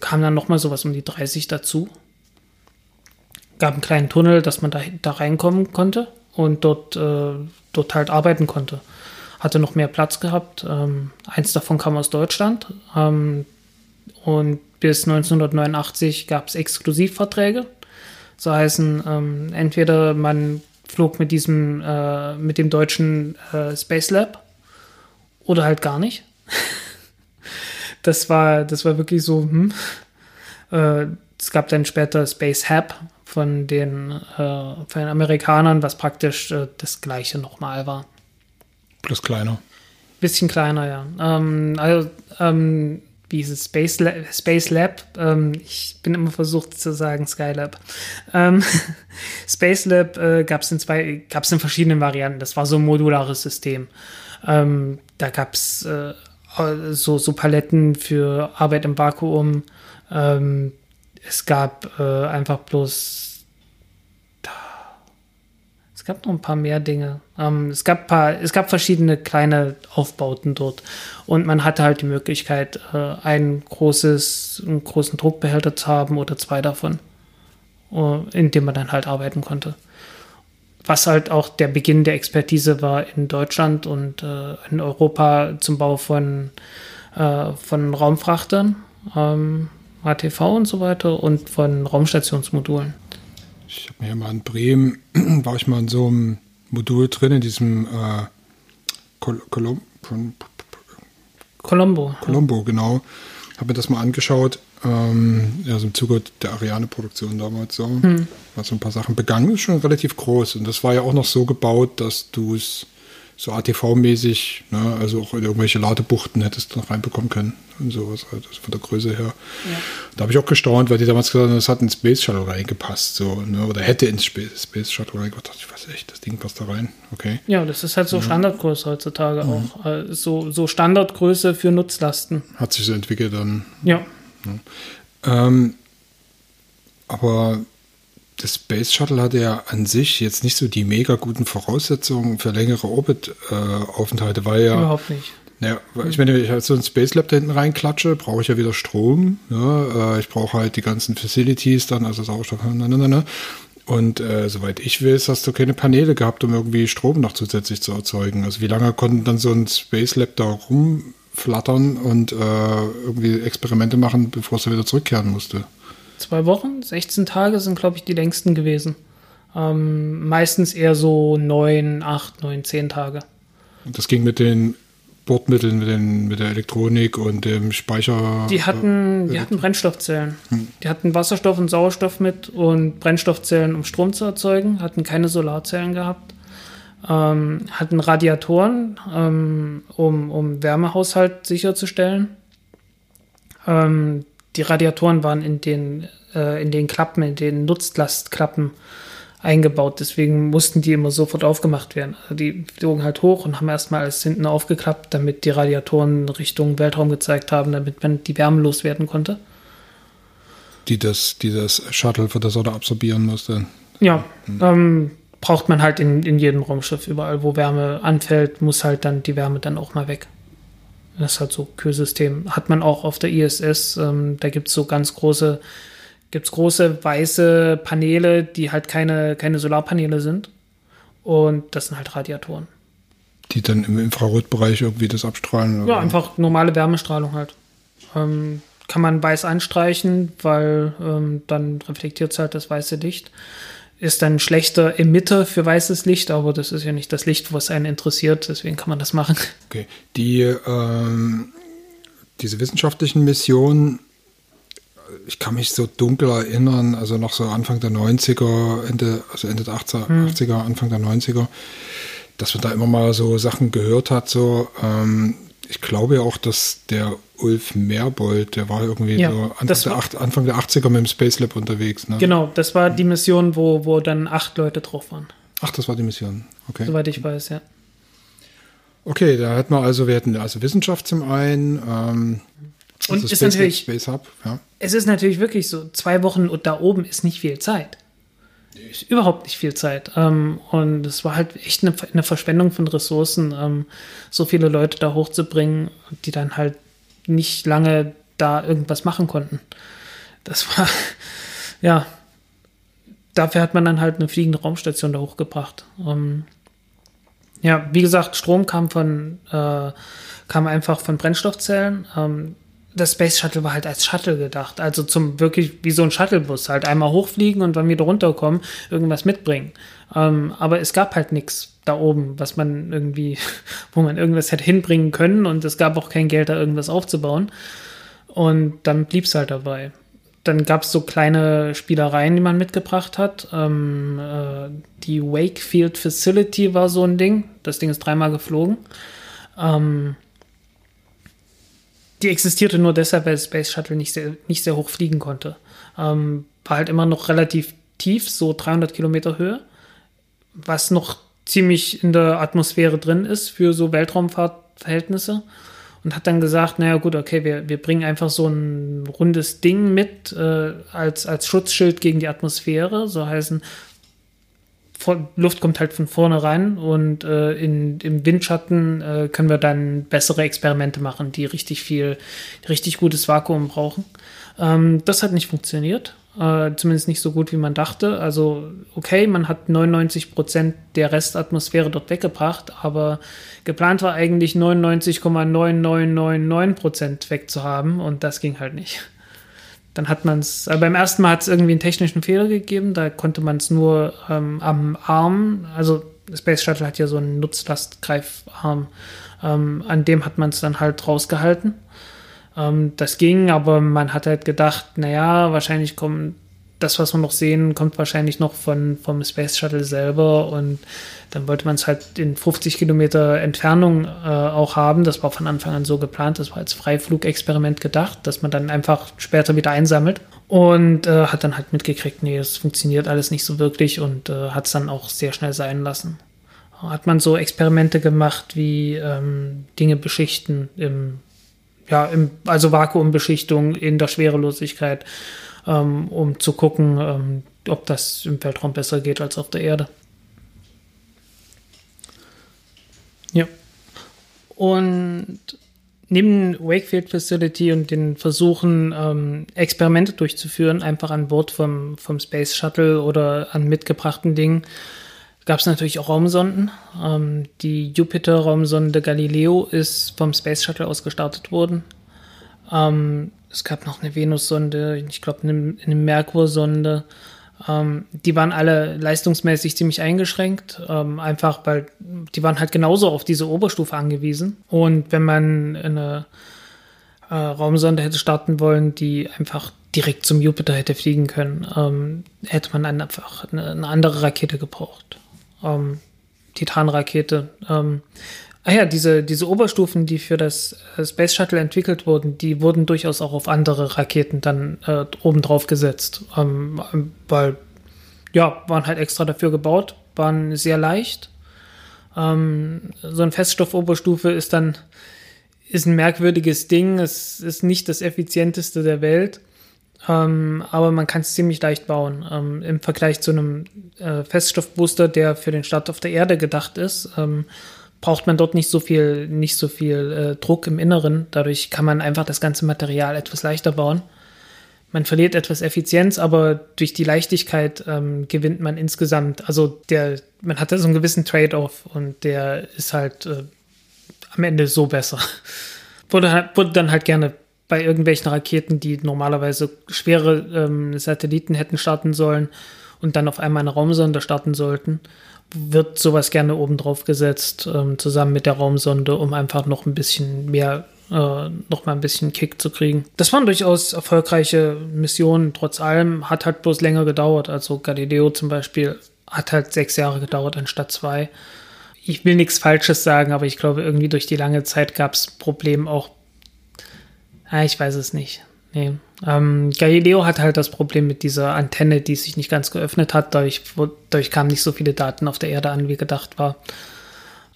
kamen dann nochmal sowas um die 30 dazu. Gab einen kleinen Tunnel, dass man da, da reinkommen konnte und dort, äh, dort halt arbeiten konnte. Hatte noch mehr Platz gehabt. Ähm, eins davon kam aus Deutschland. Ähm, und bis 1989 gab es Exklusivverträge. So heißen, ähm, entweder man flog mit diesem, äh, mit dem deutschen äh, Space Lab oder halt gar nicht. das war, das war wirklich so, hm. Äh, es gab dann später Space Hub, von den, äh, von den Amerikanern, was praktisch äh, das gleiche nochmal war. Plus kleiner. Bisschen kleiner, ja. Ähm, also, ähm, wie hieß es, Space Lab, Space Lab. Ähm, ich bin immer versucht zu sagen Skylab. Ähm, Space Lab äh, gab es in zwei, gab es in verschiedenen Varianten. Das war so ein modulares System. Ähm, da gab es äh, so, so Paletten für Arbeit im Vakuum. Ähm, es gab äh, einfach bloß es gab noch ein paar mehr Dinge. Ähm, es, gab paar, es gab verschiedene kleine Aufbauten dort. Und man hatte halt die Möglichkeit, äh, ein großes, einen großen Druckbehälter zu haben oder zwei davon, uh, in dem man dann halt arbeiten konnte. Was halt auch der Beginn der Expertise war in Deutschland und äh, in Europa zum Bau von, äh, von Raumfrachtern, ähm, ATV und so weiter und von Raumstationsmodulen. Ich habe mir hier mal in Bremen, war ich mal in so einem Modul drin, in diesem äh, Col Colom Colombo. Colombo, ja. genau. Habe mir das mal angeschaut. Ähm, also im Zuge der Ariane-Produktion damals so. Hm. War so ein paar Sachen begangen. Ist schon relativ groß. Und das war ja auch noch so gebaut, dass du es so ATV-mäßig, ne, also auch in irgendwelche Ladebuchten hättest du noch reinbekommen können und sowas halt, also von der Größe her. Ja. Da habe ich auch gestaunt, weil die damals gesagt haben, das hat ins Space Shuttle reingepasst, so, ne, oder hätte ins Space, Space Shuttle reingepasst. Ich weiß echt, das Ding passt da rein, okay. Ja, das ist halt so ja. Standardgröße heutzutage mhm. auch, äh, so, so Standardgröße für Nutzlasten. Hat sich so entwickelt dann. Ja. Ja. Ähm, aber das Space Shuttle hatte ja an sich jetzt nicht so die mega guten Voraussetzungen für längere Orbit-Aufenthalte, äh, weil ja. Überhaupt nicht. Ja, ich meine, wenn ich halt so ein Space Lab da hinten reinklatsche, brauche ich ja wieder Strom. Ja, äh, ich brauche halt die ganzen Facilities dann, also Sauerstoff. Ne, ne, ne, und äh, soweit ich weiß, hast du keine Paneele gehabt, um irgendwie Strom noch zusätzlich zu erzeugen. Also wie lange konnten dann so ein Space Lab da rumflattern und äh, irgendwie Experimente machen, bevor es wieder zurückkehren musste? zwei Wochen. 16 Tage sind, glaube ich, die längsten gewesen. Ähm, meistens eher so neun, acht, neun, zehn Tage. Das ging mit den Bordmitteln, mit, den, mit der Elektronik und dem Speicher. Die hatten, äh, die hatten Brennstoffzellen. Hm. Die hatten Wasserstoff und Sauerstoff mit und Brennstoffzellen, um Strom zu erzeugen, hatten keine Solarzellen gehabt. Ähm, hatten Radiatoren, ähm, um, um Wärmehaushalt sicherzustellen. Ähm, die Radiatoren waren in den, äh, in den Klappen, in den Nutzlastklappen eingebaut. Deswegen mussten die immer sofort aufgemacht werden. Also die flogen halt hoch und haben erstmal alles hinten aufgeklappt, damit die Radiatoren Richtung Weltraum gezeigt haben, damit man die Wärme loswerden konnte. Die das, die das Shuttle für das Sonne absorbieren musste. Ja, hm. ähm, braucht man halt in, in jedem Raumschiff. Überall, wo Wärme anfällt, muss halt dann die Wärme dann auch mal weg. Das ist halt so Kühlsystem. Hat man auch auf der ISS. Ähm, da gibt es so ganz große, gibt's große weiße Paneele, die halt keine, keine Solarpaneele sind. Und das sind halt Radiatoren. Die dann im Infrarotbereich irgendwie das abstrahlen? Oder? Ja, einfach normale Wärmestrahlung halt. Ähm, kann man weiß anstreichen, weil ähm, dann reflektiert es halt das weiße Licht ist dann ein schlechter Emitter für weißes Licht, aber das ist ja nicht das Licht, was einen interessiert, deswegen kann man das machen. Okay. Die, ähm, diese wissenschaftlichen Missionen, ich kann mich so dunkel erinnern, also noch so Anfang der 90er, Ende, also Ende der 80er, hm. 80er Anfang der 90er, dass man da immer mal so Sachen gehört hat, so, ähm, ich glaube ja auch, dass der Ulf Merbold, der war irgendwie ja, so Anfang der, war, Anfang, der 80er mit dem Space Lab unterwegs. Ne? Genau, das war die Mission, wo, wo dann acht Leute drauf waren. Ach, das war die Mission. Okay. Soweit ich weiß, ja. Okay, da hätten wir also, wir hätten also Wissenschaft zum einen. Ähm, und also ist Space natürlich, Space Hub, ja. es ist natürlich wirklich so, zwei Wochen da oben ist nicht viel Zeit. Überhaupt nicht viel Zeit. Ähm, und es war halt echt eine, Verschwendung von Ressourcen, ähm, so viele Leute da hochzubringen, die dann halt nicht lange da irgendwas machen konnten. Das war, ja, dafür hat man dann halt eine fliegende Raumstation da hochgebracht. Um, ja, wie gesagt, Strom kam von, äh, kam einfach von Brennstoffzellen. Das Space Shuttle war halt als Shuttle gedacht. Also zum wirklich wie so ein Shuttlebus. Halt einmal hochfliegen und dann wieder runterkommen, irgendwas mitbringen. Ähm, aber es gab halt nichts da oben, was man irgendwie, wo man irgendwas hätte hinbringen können und es gab auch kein Geld, da irgendwas aufzubauen. Und dann blieb es halt dabei. Dann gab es so kleine Spielereien, die man mitgebracht hat. Ähm, äh, die Wakefield Facility war so ein Ding. Das Ding ist dreimal geflogen. Ähm, die existierte nur deshalb, weil Space Shuttle nicht sehr, nicht sehr hoch fliegen konnte. Ähm, war halt immer noch relativ tief, so 300 Kilometer Höhe, was noch ziemlich in der Atmosphäre drin ist für so Weltraumfahrtverhältnisse. Und hat dann gesagt, naja gut, okay, wir, wir bringen einfach so ein rundes Ding mit äh, als, als Schutzschild gegen die Atmosphäre. So heißen, Luft kommt halt von vorne rein und äh, in, im Windschatten äh, können wir dann bessere Experimente machen, die richtig viel, richtig gutes Vakuum brauchen. Ähm, das hat nicht funktioniert. Äh, zumindest nicht so gut, wie man dachte. Also, okay, man hat 99 Prozent der Restatmosphäre dort weggebracht, aber geplant war eigentlich 99,9999 Prozent wegzuhaben und das ging halt nicht. Dann hat man es, äh, beim ersten Mal hat es irgendwie einen technischen Fehler gegeben, da konnte man es nur ähm, am Arm, also Space Shuttle hat ja so einen Nutzlastgreifarm, ähm, an dem hat man es dann halt rausgehalten. Ähm, das ging, aber man hat halt gedacht, naja, wahrscheinlich kommt das, was wir noch sehen, kommt wahrscheinlich noch von, vom Space Shuttle selber und dann wollte man es halt in 50 Kilometer Entfernung äh, auch haben. Das war von Anfang an so geplant, das war als Freiflugexperiment gedacht, dass man dann einfach später wieder einsammelt und äh, hat dann halt mitgekriegt, nee, es funktioniert alles nicht so wirklich und äh, hat es dann auch sehr schnell sein lassen. Hat man so Experimente gemacht wie ähm, Dinge beschichten im ja, im, also Vakuumbeschichtung in der Schwerelosigkeit, ähm, um zu gucken, ähm, ob das im Weltraum besser geht als auf der Erde. Ja. Und neben Wakefield Facility und den Versuchen, ähm, Experimente durchzuführen, einfach an Bord vom, vom Space Shuttle oder an mitgebrachten Dingen, gab es natürlich auch Raumsonden. Ähm, die Jupiter-Raumsonde Galileo ist vom Space Shuttle aus gestartet worden. Ähm, es gab noch eine Venus-Sonde, ich glaube eine, eine Merkur-Sonde. Ähm, die waren alle leistungsmäßig ziemlich eingeschränkt, ähm, einfach weil die waren halt genauso auf diese Oberstufe angewiesen. Und wenn man eine äh, Raumsonde hätte starten wollen, die einfach direkt zum Jupiter hätte fliegen können, ähm, hätte man einfach eine, eine andere Rakete gebraucht ähm, Titan-Rakete. Ähm, ah ja, diese, diese Oberstufen, die für das äh, Space Shuttle entwickelt wurden, die wurden durchaus auch auf andere Raketen dann äh, obendrauf gesetzt. Ähm, weil, ja, waren halt extra dafür gebaut, waren sehr leicht. Ähm, so ein Feststoff-Oberstufe ist dann ist ein merkwürdiges Ding. Es ist nicht das effizienteste der Welt. Ähm, aber man kann es ziemlich leicht bauen. Ähm, Im Vergleich zu einem äh, Feststoffbooster, der für den Start auf der Erde gedacht ist, ähm, braucht man dort nicht so viel, nicht so viel äh, Druck im Inneren. Dadurch kann man einfach das ganze Material etwas leichter bauen. Man verliert etwas Effizienz, aber durch die Leichtigkeit ähm, gewinnt man insgesamt. Also der, man hat da so einen gewissen Trade-off und der ist halt äh, am Ende so besser. wurde, wurde dann halt gerne bei irgendwelchen Raketen, die normalerweise schwere ähm, Satelliten hätten starten sollen und dann auf einmal eine Raumsonde starten sollten, wird sowas gerne oben drauf gesetzt, ähm, zusammen mit der Raumsonde, um einfach noch ein bisschen mehr, äh, noch mal ein bisschen Kick zu kriegen. Das waren durchaus erfolgreiche Missionen, trotz allem, hat halt bloß länger gedauert. Also Galileo zum Beispiel hat halt sechs Jahre gedauert anstatt zwei. Ich will nichts Falsches sagen, aber ich glaube, irgendwie durch die lange Zeit gab es Probleme auch Ah, ich weiß es nicht. Nee. Ähm, Galileo hat halt das Problem mit dieser Antenne, die sich nicht ganz geöffnet hat. Dadurch, dadurch kamen nicht so viele Daten auf der Erde an, wie gedacht war.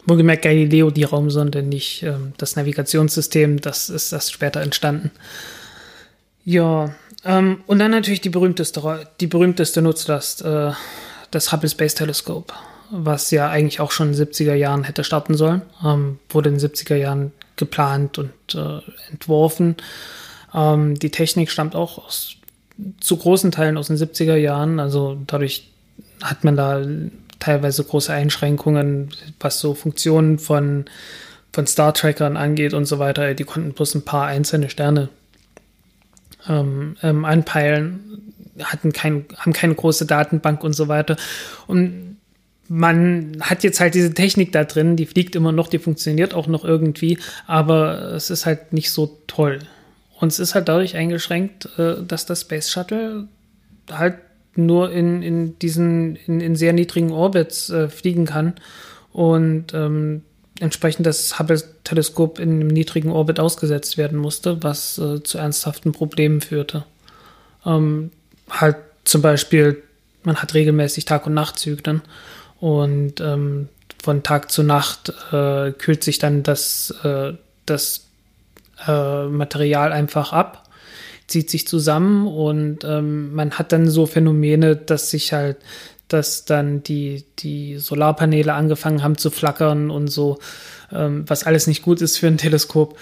Wohlgemerkt Galileo, die Raumsonde, nicht ähm, das Navigationssystem. Das ist erst später entstanden. Ja, ähm, und dann natürlich die berühmteste, die berühmteste Nutzlast, äh, das Hubble Space Telescope, was ja eigentlich auch schon in den 70er Jahren hätte starten sollen. Ähm, wurde in den 70er Jahren geplant und äh, entworfen. Ähm, die Technik stammt auch aus, zu großen Teilen aus den 70er Jahren. Also dadurch hat man da teilweise große Einschränkungen, was so Funktionen von, von Star Trackern angeht und so weiter. Die konnten bloß ein paar einzelne Sterne ähm, ähm, anpeilen, hatten kein, haben keine große Datenbank und so weiter. Und man hat jetzt halt diese Technik da drin, die fliegt immer noch, die funktioniert auch noch irgendwie, aber es ist halt nicht so toll. Und es ist halt dadurch eingeschränkt, äh, dass das Space Shuttle halt nur in, in diesen, in, in sehr niedrigen Orbits äh, fliegen kann. Und ähm, entsprechend das Hubble-Teleskop in einem niedrigen Orbit ausgesetzt werden musste, was äh, zu ernsthaften Problemen führte. Ähm, halt zum Beispiel, man hat regelmäßig Tag- und Nachtzyklen und ähm, von Tag zu Nacht äh, kühlt sich dann das, äh, das äh, Material einfach ab, zieht sich zusammen und ähm, man hat dann so Phänomene, dass sich halt dass dann die, die Solarpaneele angefangen haben zu flackern und so, ähm, was alles nicht gut ist für ein Teleskop.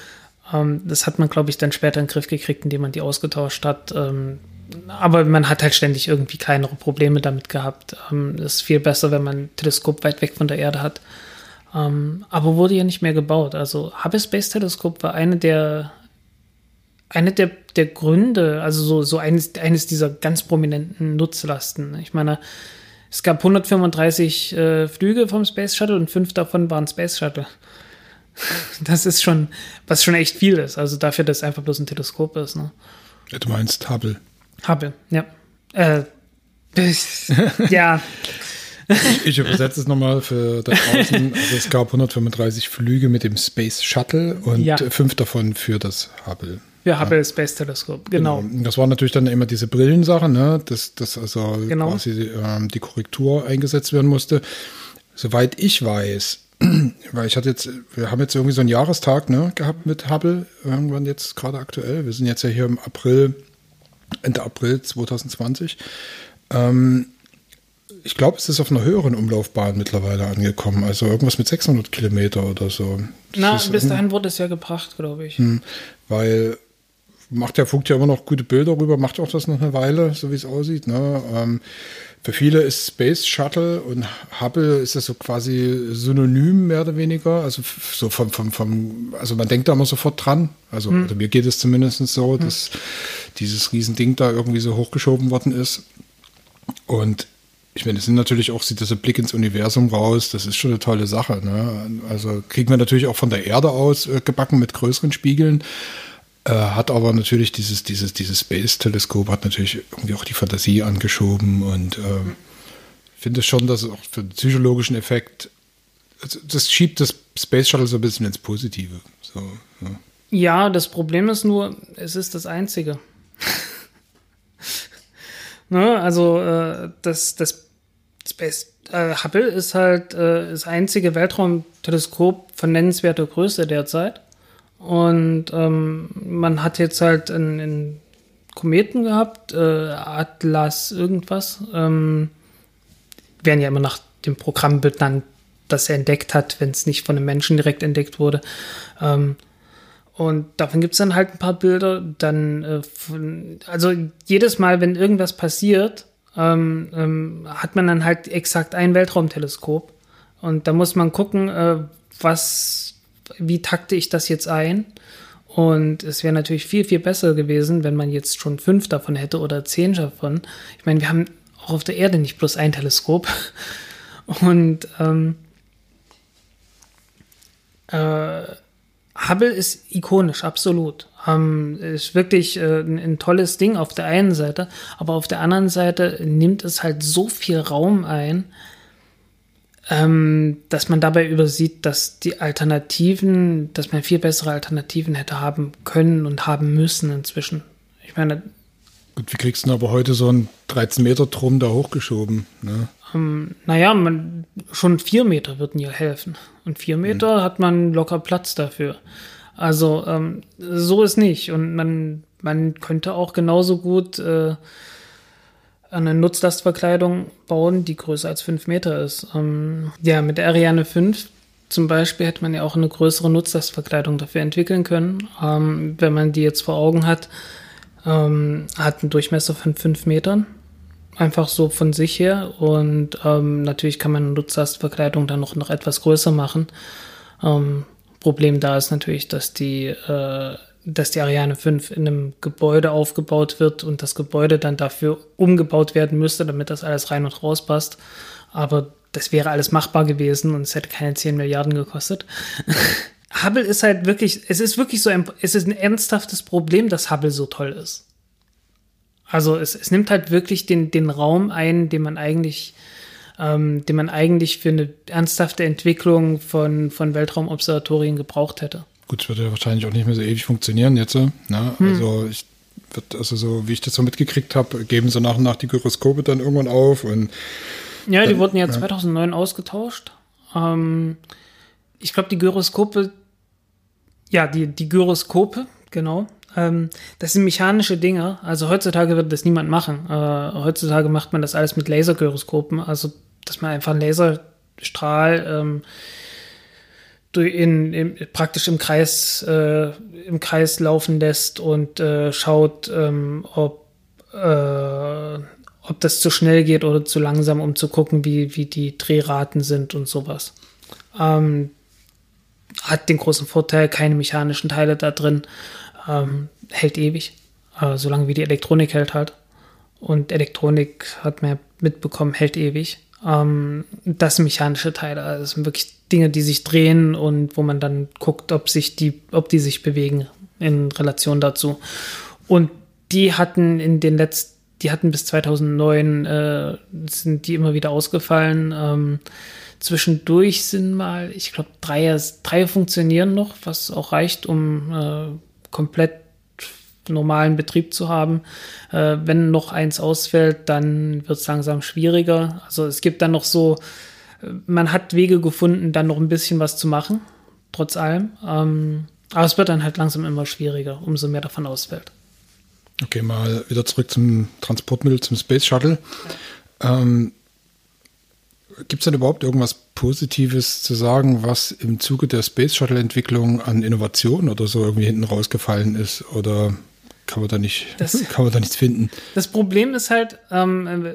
Ähm, das hat man, glaube ich, dann später in den Griff gekriegt, indem man die ausgetauscht hat. Ähm, aber man hat halt ständig irgendwie kleinere Probleme damit gehabt. Ähm, ist viel besser, wenn man ein Teleskop weit weg von der Erde hat. Ähm, aber wurde ja nicht mehr gebaut. Also Hubble Space Teleskop war eine der eine der, der Gründe, also so, so eines, eines dieser ganz prominenten Nutzlasten. Ich meine, es gab 135 äh, Flüge vom Space Shuttle und fünf davon waren Space Shuttle. Das ist schon, was schon echt viel ist. Also dafür, dass es einfach bloß ein Teleskop ist. Ne? Du meinst Hubble. Hubble, ja. Äh, ja. Ich, ich übersetze es nochmal für da draußen. Also es gab 135 Flüge mit dem Space Shuttle und ja. fünf davon für das Hubble. Ja, Hubble ja. Space Teleskop, genau. genau. Das war natürlich dann immer diese Brillensache, ne? dass, dass also genau. quasi ähm, die Korrektur eingesetzt werden musste. Soweit ich weiß, weil ich hatte jetzt, wir haben jetzt irgendwie so einen Jahrestag ne, gehabt mit Hubble, irgendwann jetzt gerade aktuell. Wir sind jetzt ja hier im April, Ende April 2020. Ähm, ich glaube, es ist auf einer höheren Umlaufbahn mittlerweile angekommen, also irgendwas mit 600 Kilometer oder so. Das Na, bis dahin wurde es ja gebracht, glaube ich. Hm, weil macht der Funk ja immer noch gute Bilder rüber, macht auch das noch eine Weile, so wie es aussieht. Ne? Ähm, für viele ist Space Shuttle und Hubble ist das so quasi synonym mehr oder weniger. Also so vom, vom, vom also man denkt da immer sofort dran. Also, hm. also mir geht es zumindest so, hm. dass hm. dieses Riesending da irgendwie so hochgeschoben worden ist. Und ich meine, es sind natürlich auch, sieht das ein Blick ins Universum raus, das ist schon eine tolle Sache. Ne? Also kriegen wir natürlich auch von der Erde aus äh, gebacken mit größeren Spiegeln. Äh, hat aber natürlich dieses, dieses, dieses Space-Teleskop hat natürlich irgendwie auch die Fantasie angeschoben und äh, finde schon, dass es auch für den psychologischen Effekt, also das schiebt das Space Shuttle so ein bisschen ins Positive. So, ja. ja, das Problem ist nur, es ist das Einzige. ne, also äh, das, das Space äh, Hubble ist halt äh, das einzige Weltraumteleskop von nennenswerter Größe derzeit. Und ähm, man hat jetzt halt einen, einen Kometen gehabt, äh, Atlas irgendwas. Ähm, werden ja immer nach dem Programm benannt, das er entdeckt hat, wenn es nicht von einem Menschen direkt entdeckt wurde. Ähm, und davon gibt es dann halt ein paar Bilder. Dann, äh, von, also jedes Mal, wenn irgendwas passiert, ähm, ähm, hat man dann halt exakt ein Weltraumteleskop. Und da muss man gucken, äh, was wie takte ich das jetzt ein? Und es wäre natürlich viel, viel besser gewesen, wenn man jetzt schon fünf davon hätte oder zehn davon. Ich meine, wir haben auch auf der Erde nicht bloß ein Teleskop. Und ähm, äh, Hubble ist ikonisch, absolut. Ähm, ist wirklich äh, ein, ein, tolles Ding auf der einen Seite, aber auf der anderen Seite nimmt es halt so viel Raum ein, ähm, dass man dabei übersieht, dass die Alternativen, dass man viel bessere Alternativen hätte haben können und haben müssen inzwischen. Ich meine. Gut, wie kriegst du aber heute so einen 13-Meter-Turm da hochgeschoben? Ne? Ähm, naja, man, schon vier Meter würden ja helfen. Und vier Meter mhm. hat man locker Platz dafür. Also ähm, so ist nicht. Und man, man könnte auch genauso gut äh, eine Nutzlastverkleidung bauen, die größer als fünf Meter ist. Ähm, ja, mit der Ariane 5 zum Beispiel hätte man ja auch eine größere Nutzlastverkleidung dafür entwickeln können. Ähm, wenn man die jetzt vor Augen hat, ähm, hat einen Durchmesser von fünf Metern. Einfach so von sich her. Und ähm, natürlich kann man eine Nutzlastverkleidung dann noch, noch etwas größer machen. Ähm, Problem da ist natürlich, dass die äh, dass die Ariane 5 in einem Gebäude aufgebaut wird und das Gebäude dann dafür umgebaut werden müsste, damit das alles rein und raus passt. Aber das wäre alles machbar gewesen und es hätte keine 10 Milliarden gekostet. Hubble ist halt wirklich, es ist wirklich so ein, es ist ein ernsthaftes Problem, dass Hubble so toll ist. Also es, es nimmt halt wirklich den, den Raum ein, den man eigentlich ähm, den man eigentlich für eine ernsthafte Entwicklung von, von Weltraumobservatorien gebraucht hätte. Gut, es wird ja wahrscheinlich auch nicht mehr so ewig funktionieren jetzt. Ne? Hm. Also ich wird, also so wie ich das so mitgekriegt habe, geben sie nach und nach die Gyroskope dann irgendwann auf und ja, die dann, wurden ja 2009 ausgetauscht. Ähm, ich glaube, die Gyroskope, ja, die, die Gyroskope, genau. Ähm, das sind mechanische Dinge. Also heutzutage wird das niemand machen. Äh, heutzutage macht man das alles mit Lasergyroskopen. Also, dass man einfach einen Laserstrahl ähm, in, in, praktisch im Kreis, äh, im Kreis laufen lässt und äh, schaut, ähm, ob, äh, ob das zu schnell geht oder zu langsam, um zu gucken, wie, wie die Drehraten sind und sowas. Ähm, hat den großen Vorteil, keine mechanischen Teile da drin, ähm, hält ewig, äh, solange wie die Elektronik hält halt. Und Elektronik hat man mitbekommen, hält ewig. Ähm, das mechanische Teile, also das sind wirklich Dinge, die sich drehen und wo man dann guckt, ob sich die, ob die sich bewegen in Relation dazu. Und die hatten in den letzten, die hatten bis 2009 äh, sind die immer wieder ausgefallen. Ähm, zwischendurch sind mal, ich glaube, drei, drei funktionieren noch, was auch reicht, um äh, komplett normalen Betrieb zu haben. Äh, wenn noch eins ausfällt, dann wird es langsam schwieriger. Also es gibt dann noch so, äh, man hat Wege gefunden, dann noch ein bisschen was zu machen, trotz allem. Ähm, aber es wird dann halt langsam immer schwieriger, umso mehr davon ausfällt. Okay, mal wieder zurück zum Transportmittel, zum Space Shuttle. Ähm, Gibt es denn überhaupt irgendwas Positives zu sagen, was im Zuge der Space Shuttle-Entwicklung an Innovation oder so irgendwie hinten rausgefallen ist? Oder kann man da nicht, das, kann man da nichts finden? Das Problem ist halt, ähm,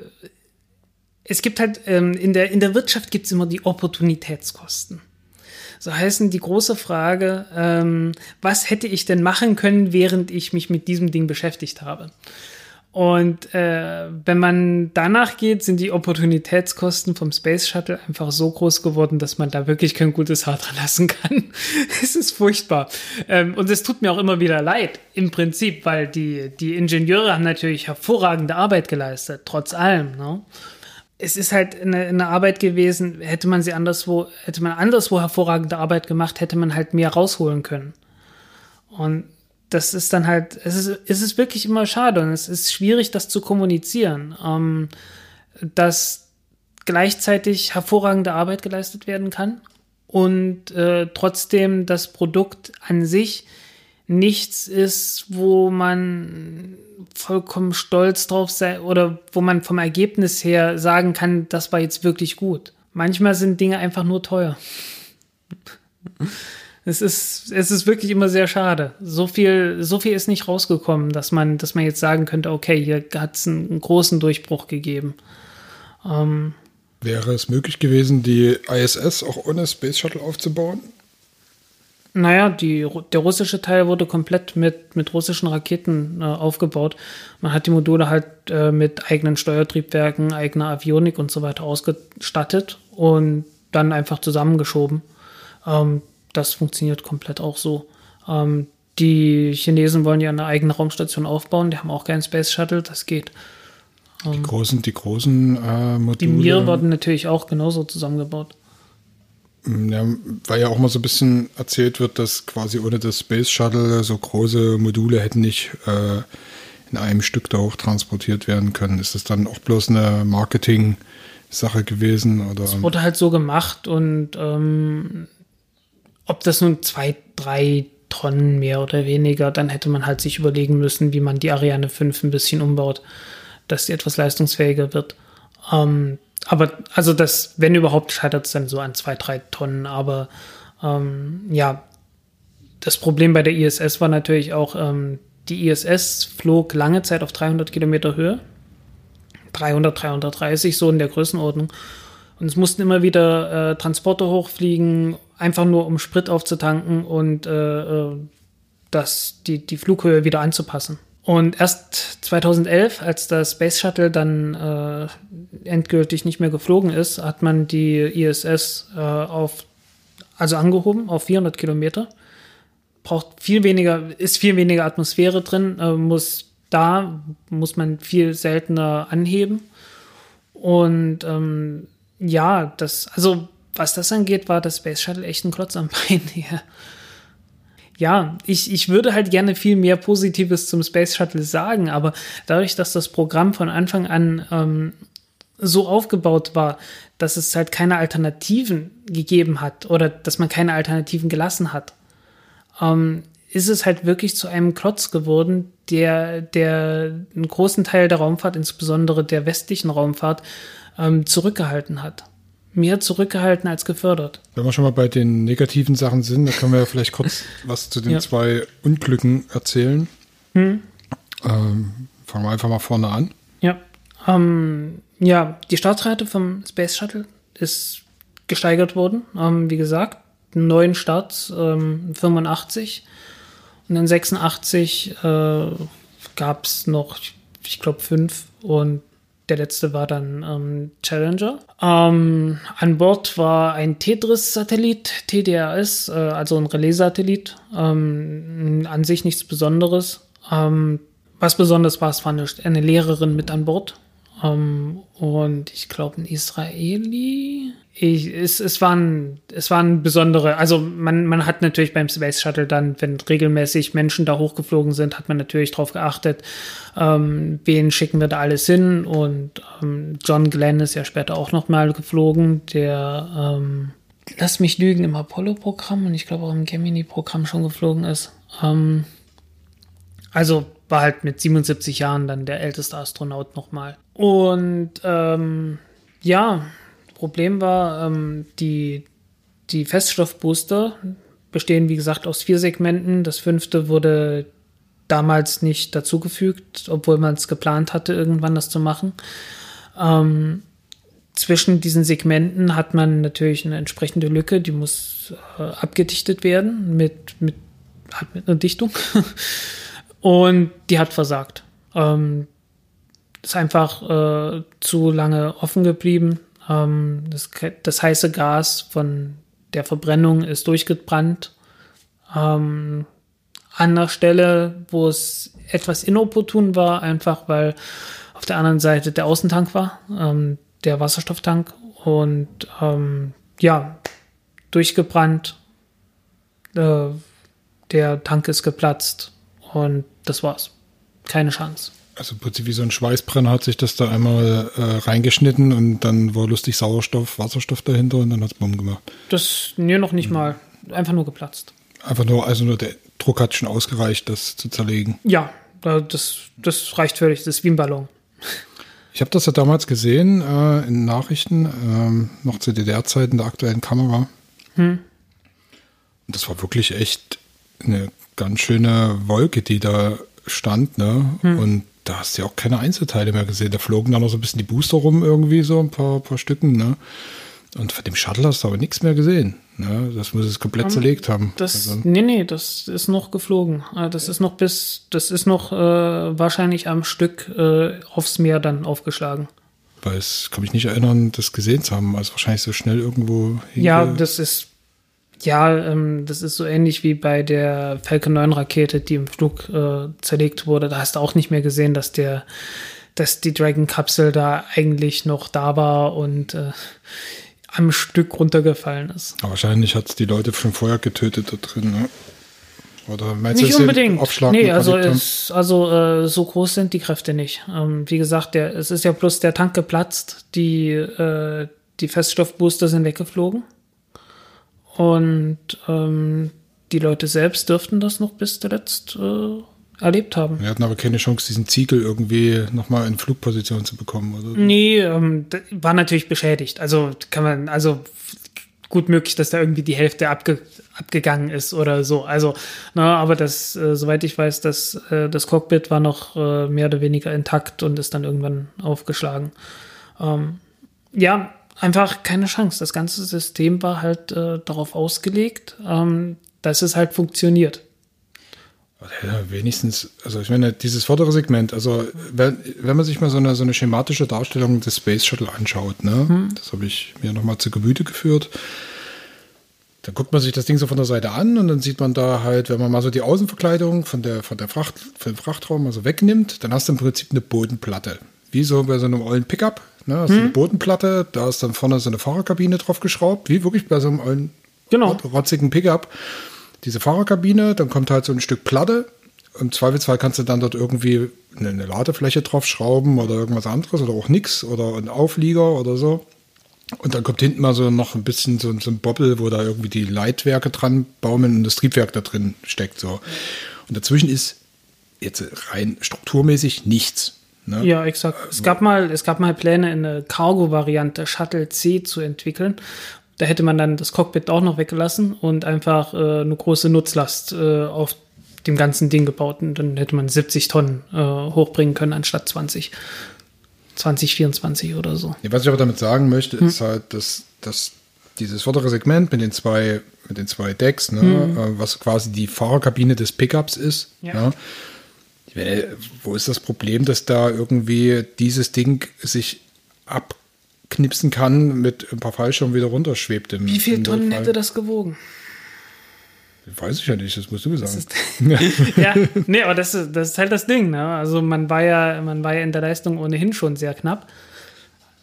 es gibt halt, ähm, in, der, in der Wirtschaft gibt es immer die Opportunitätskosten. So heißen die große Frage, ähm, was hätte ich denn machen können, während ich mich mit diesem Ding beschäftigt habe? Und äh, wenn man danach geht, sind die Opportunitätskosten vom Space Shuttle einfach so groß geworden, dass man da wirklich kein gutes Haar dran lassen kann. es ist furchtbar. Ähm, und es tut mir auch immer wieder leid, im Prinzip, weil die, die Ingenieure haben natürlich hervorragende Arbeit geleistet, trotz allem. Ne? Es ist halt eine, eine Arbeit gewesen, hätte man sie anderswo, hätte man anderswo hervorragende Arbeit gemacht, hätte man halt mehr rausholen können. Und das ist dann halt, es ist, es ist wirklich immer schade und es ist schwierig, das zu kommunizieren, ähm, dass gleichzeitig hervorragende Arbeit geleistet werden kann und äh, trotzdem das Produkt an sich nichts ist, wo man vollkommen stolz drauf sei oder wo man vom Ergebnis her sagen kann, das war jetzt wirklich gut. Manchmal sind Dinge einfach nur teuer. Es ist, es ist wirklich immer sehr schade. So viel, so viel ist nicht rausgekommen, dass man, dass man jetzt sagen könnte, okay, hier hat es einen, einen, großen Durchbruch gegeben. Ähm, Wäre es möglich gewesen, die ISS auch ohne Space Shuttle aufzubauen? Naja, die, der russische Teil wurde komplett mit, mit russischen Raketen äh, aufgebaut. Man hat die Module halt äh, mit eigenen Steuertriebwerken, eigener Avionik und so weiter ausgestattet und dann einfach zusammengeschoben. Ähm, das funktioniert komplett auch so. Ähm, die Chinesen wollen ja eine eigene Raumstation aufbauen, die haben auch keinen Space Shuttle, das geht. Ähm, die großen, die großen äh, Module. Die Mir wurden natürlich auch genauso zusammengebaut. Mm, ja, weil ja auch mal so ein bisschen erzählt wird, dass quasi ohne das Space Shuttle so große Module hätten nicht äh, in einem Stück da hoch transportiert werden können. Ist das dann auch bloß eine Marketing-Sache gewesen? Oder? Es wurde halt so gemacht und ähm, ob das nun zwei, drei Tonnen mehr oder weniger, dann hätte man halt sich überlegen müssen, wie man die Ariane 5 ein bisschen umbaut, dass sie etwas leistungsfähiger wird. Ähm, aber also das, wenn überhaupt, scheitert es dann so an zwei, drei Tonnen. Aber ähm, ja, das Problem bei der ISS war natürlich auch, ähm, die ISS flog lange Zeit auf 300 Kilometer Höhe. 300, 330, so in der Größenordnung. Und es mussten immer wieder äh, Transporter hochfliegen, einfach nur um Sprit aufzutanken und äh, äh, das, die, die Flughöhe wieder anzupassen. Und erst 2011, als das Space Shuttle dann äh, endgültig nicht mehr geflogen ist, hat man die ISS äh, auf, also angehoben auf 400 Kilometer. Braucht viel weniger, ist viel weniger Atmosphäre drin, äh, muss da muss man viel seltener anheben. Und ähm, ja, das, also was das angeht, war das Space Shuttle echt ein Klotz am Bein. Ja, ja ich, ich würde halt gerne viel mehr Positives zum Space Shuttle sagen, aber dadurch, dass das Programm von Anfang an ähm, so aufgebaut war, dass es halt keine Alternativen gegeben hat oder dass man keine Alternativen gelassen hat, ähm, ist es halt wirklich zu einem Klotz geworden, der, der einen großen Teil der Raumfahrt, insbesondere der westlichen Raumfahrt, ähm, zurückgehalten hat. Mehr zurückgehalten als gefördert. Wenn wir schon mal bei den negativen Sachen sind, da können wir ja vielleicht kurz was zu den ja. zwei Unglücken erzählen. Hm. Ähm, fangen wir einfach mal vorne an. Ja. Ähm, ja, die Startrate vom Space Shuttle ist gesteigert worden. Ähm, wie gesagt, neuen Starts ähm, 85 und dann 86 äh, gab es noch, ich glaube, fünf und der letzte war dann ähm, Challenger. Ähm, an Bord war ein Tetris-Satellit, TDRS, äh, also ein Relais-Satellit. Ähm, an sich nichts Besonderes. Ähm, was besonders war, es war eine, eine Lehrerin mit an Bord. Um, ähm, und ich glaube, ein Israeli. Ich, es, es, waren, es waren besondere, also man, man hat natürlich beim Space Shuttle dann, wenn regelmäßig Menschen da hochgeflogen sind, hat man natürlich darauf geachtet, ähm, wen schicken wir da alles hin. Und ähm, John Glenn ist ja später auch nochmal geflogen, der, ähm, lass mich lügen, im Apollo-Programm und ich glaube auch im Gemini-Programm schon geflogen ist. Ähm, also war halt mit 77 Jahren dann der älteste Astronaut nochmal. Und ähm, ja, Problem war, ähm, die, die Feststoffbooster bestehen, wie gesagt, aus vier Segmenten. Das fünfte wurde damals nicht dazugefügt, obwohl man es geplant hatte, irgendwann das zu machen. Ähm, zwischen diesen Segmenten hat man natürlich eine entsprechende Lücke, die muss äh, abgedichtet werden mit, mit, halt mit einer Dichtung. Und die hat versagt. Ähm, ist einfach äh, zu lange offen geblieben. Ähm, das, das, heiße Gas von der Verbrennung ist durchgebrannt. Ähm, an der Stelle, wo es etwas inopportun war, einfach weil auf der anderen Seite der Außentank war, ähm, der Wasserstofftank. Und ähm, ja, durchgebrannt. Äh, der Tank ist geplatzt und das war's. Keine Chance. Also im Prinzip wie so ein Schweißbrenner hat sich das da einmal äh, reingeschnitten und dann war lustig Sauerstoff, Wasserstoff dahinter und dann hat es Bumm gemacht. Das, nee, noch nicht mhm. mal. Einfach nur geplatzt. Einfach nur, also nur der Druck hat schon ausgereicht, das zu zerlegen. Ja, das, das reicht völlig. Das ist wie ein Ballon. Ich habe das ja damals gesehen äh, in Nachrichten, äh, noch zu DDR-Zeiten der aktuellen Kamera. Hm. Und das war wirklich echt eine ganz schöne Wolke, die da stand, ne? Hm. Und da hast du ja auch keine Einzelteile mehr gesehen. Da flogen dann noch so ein bisschen die Booster rum, irgendwie so ein paar, paar Stücken, ne? Und von dem Shuttle hast du aber nichts mehr gesehen. Ne? Das muss es komplett um, zerlegt haben. Das, also. Nee, nee, das ist noch geflogen. Ah, das ist noch bis, das ist noch äh, wahrscheinlich am Stück äh, aufs Meer dann aufgeschlagen. Weil es kann mich nicht erinnern, das gesehen zu haben. Also wahrscheinlich so schnell irgendwo. Ja, das ist ja, ähm, das ist so ähnlich wie bei der Falcon 9 Rakete, die im Flug äh, zerlegt wurde. Da hast du auch nicht mehr gesehen, dass der, dass die Dragon Kapsel da eigentlich noch da war und äh, am Stück runtergefallen ist. Aber wahrscheinlich hat es die Leute schon vorher getötet da drin, ne? Oder meinst nicht du, unbedingt. Aufschlag nee, also, es, also äh, so groß sind die Kräfte nicht. Ähm, wie gesagt, der, es ist ja bloß der Tank geplatzt, die, äh, die Feststoffbooster sind weggeflogen. Und ähm, die Leute selbst dürften das noch bis zuletzt äh, erlebt haben. Wir hatten aber keine Chance, diesen Ziegel irgendwie nochmal in Flugposition zu bekommen, oder? Nee, ähm, war natürlich beschädigt. Also kann man, also gut möglich, dass da irgendwie die Hälfte abge, abgegangen ist oder so. Also, na, aber das, äh, soweit ich weiß, das, äh, das Cockpit war noch äh, mehr oder weniger intakt und ist dann irgendwann aufgeschlagen. Ähm, ja, einfach keine Chance. Das ganze System war halt äh, darauf ausgelegt, ähm, dass es halt funktioniert. Ja, wenigstens, also ich meine, dieses vordere Segment, also wenn, wenn man sich mal so eine, so eine schematische Darstellung des Space Shuttle anschaut, ne, hm. das habe ich mir nochmal zu Gemüte geführt, dann guckt man sich das Ding so von der Seite an und dann sieht man da halt, wenn man mal so die Außenverkleidung von der, von der Fracht, von dem Frachtraum also wegnimmt, dann hast du im Prinzip eine Bodenplatte. Wie so bei so einem ollen Pickup. Ne? Hast hm. eine Bodenplatte, da ist dann vorne so eine Fahrerkabine drauf geschraubt, wie wirklich bei so einem ollen, genau. rotzigen Pickup. Diese Fahrerkabine, dann kommt halt so ein Stück Platte. Im Zweifelsfall kannst du dann dort irgendwie eine, eine Ladefläche drauf schrauben oder irgendwas anderes oder auch nichts oder ein Auflieger oder so. Und dann kommt hinten mal so noch ein bisschen so, so ein Bobbel, wo da irgendwie die Leitwerke dran baumeln und das Triebwerk da drin steckt. So. Und dazwischen ist jetzt rein strukturmäßig nichts. Ne? Ja, exakt. Es gab mal, es gab mal Pläne, eine Cargo-Variante Shuttle C zu entwickeln. Da hätte man dann das Cockpit auch noch weggelassen und einfach äh, eine große Nutzlast äh, auf dem ganzen Ding gebaut. Und dann hätte man 70 Tonnen äh, hochbringen können anstatt 20. 2024 oder so. Ja, was ich aber damit sagen möchte, hm. ist halt, dass, dass dieses vordere Segment mit den zwei, mit den zwei Decks, ne, hm. Äh, was quasi die Fahrerkabine des Pickups ist, ja. ja meine, wo ist das Problem, dass da irgendwie dieses Ding sich abknipsen kann, mit ein paar Fallschirmen wieder runterschwebt? Im, Wie viele Tonnen hätte das gewogen? Weiß ich ja nicht, das musst du mir sagen. ja, nee, aber das ist, das ist halt das Ding. Ne? Also man war ja, man war ja in der Leistung ohnehin schon sehr knapp.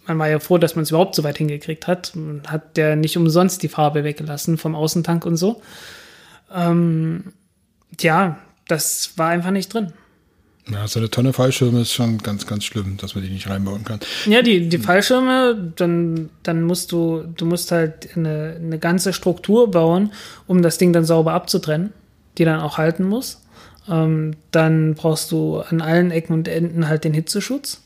Man war ja froh, dass man es überhaupt so weit hingekriegt hat. Man hat ja nicht umsonst die Farbe weggelassen vom Außentank und so. Ähm, ja, das war einfach nicht drin. Ja, so eine Tonne Fallschirme ist schon ganz, ganz schlimm, dass man die nicht reinbauen kann. Ja, die, die Fallschirme, dann, dann musst du, du musst halt eine, eine ganze Struktur bauen, um das Ding dann sauber abzutrennen, die dann auch halten muss. Ähm, dann brauchst du an allen Ecken und Enden halt den Hitzeschutz.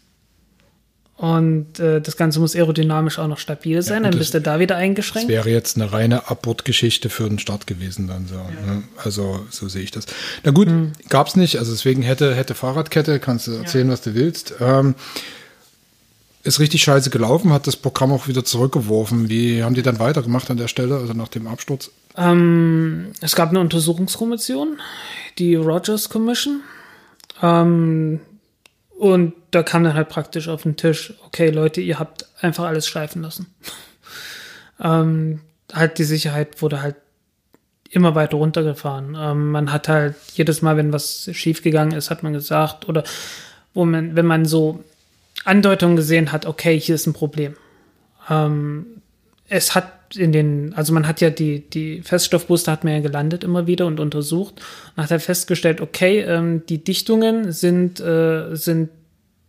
Und äh, das Ganze muss aerodynamisch auch noch stabil sein, ja, dann bist du da wieder eingeschränkt. Das wäre jetzt eine reine Abbordgeschichte für den Start gewesen dann so. Ja. Ne? Also so sehe ich das. Na gut, mhm. gab es nicht, also deswegen hätte, hätte Fahrradkette, kannst du erzählen, ja. was du willst. Ähm, ist richtig scheiße gelaufen, hat das Programm auch wieder zurückgeworfen. Wie haben die dann weitergemacht an der Stelle, also nach dem Absturz? Ähm, es gab eine Untersuchungskommission, die Rogers Commission. Ähm, und da kam dann halt praktisch auf den Tisch, okay, Leute, ihr habt einfach alles schleifen lassen. ähm, halt die Sicherheit wurde halt immer weiter runtergefahren. Ähm, man hat halt jedes Mal, wenn was schiefgegangen ist, hat man gesagt, oder wo man, wenn man so Andeutungen gesehen hat, okay, hier ist ein Problem. Ähm, es hat in den, also man hat ja die, die Feststoffbooster hat man ja gelandet immer wieder und untersucht und hat halt festgestellt, okay, ähm, die Dichtungen sind, äh, sind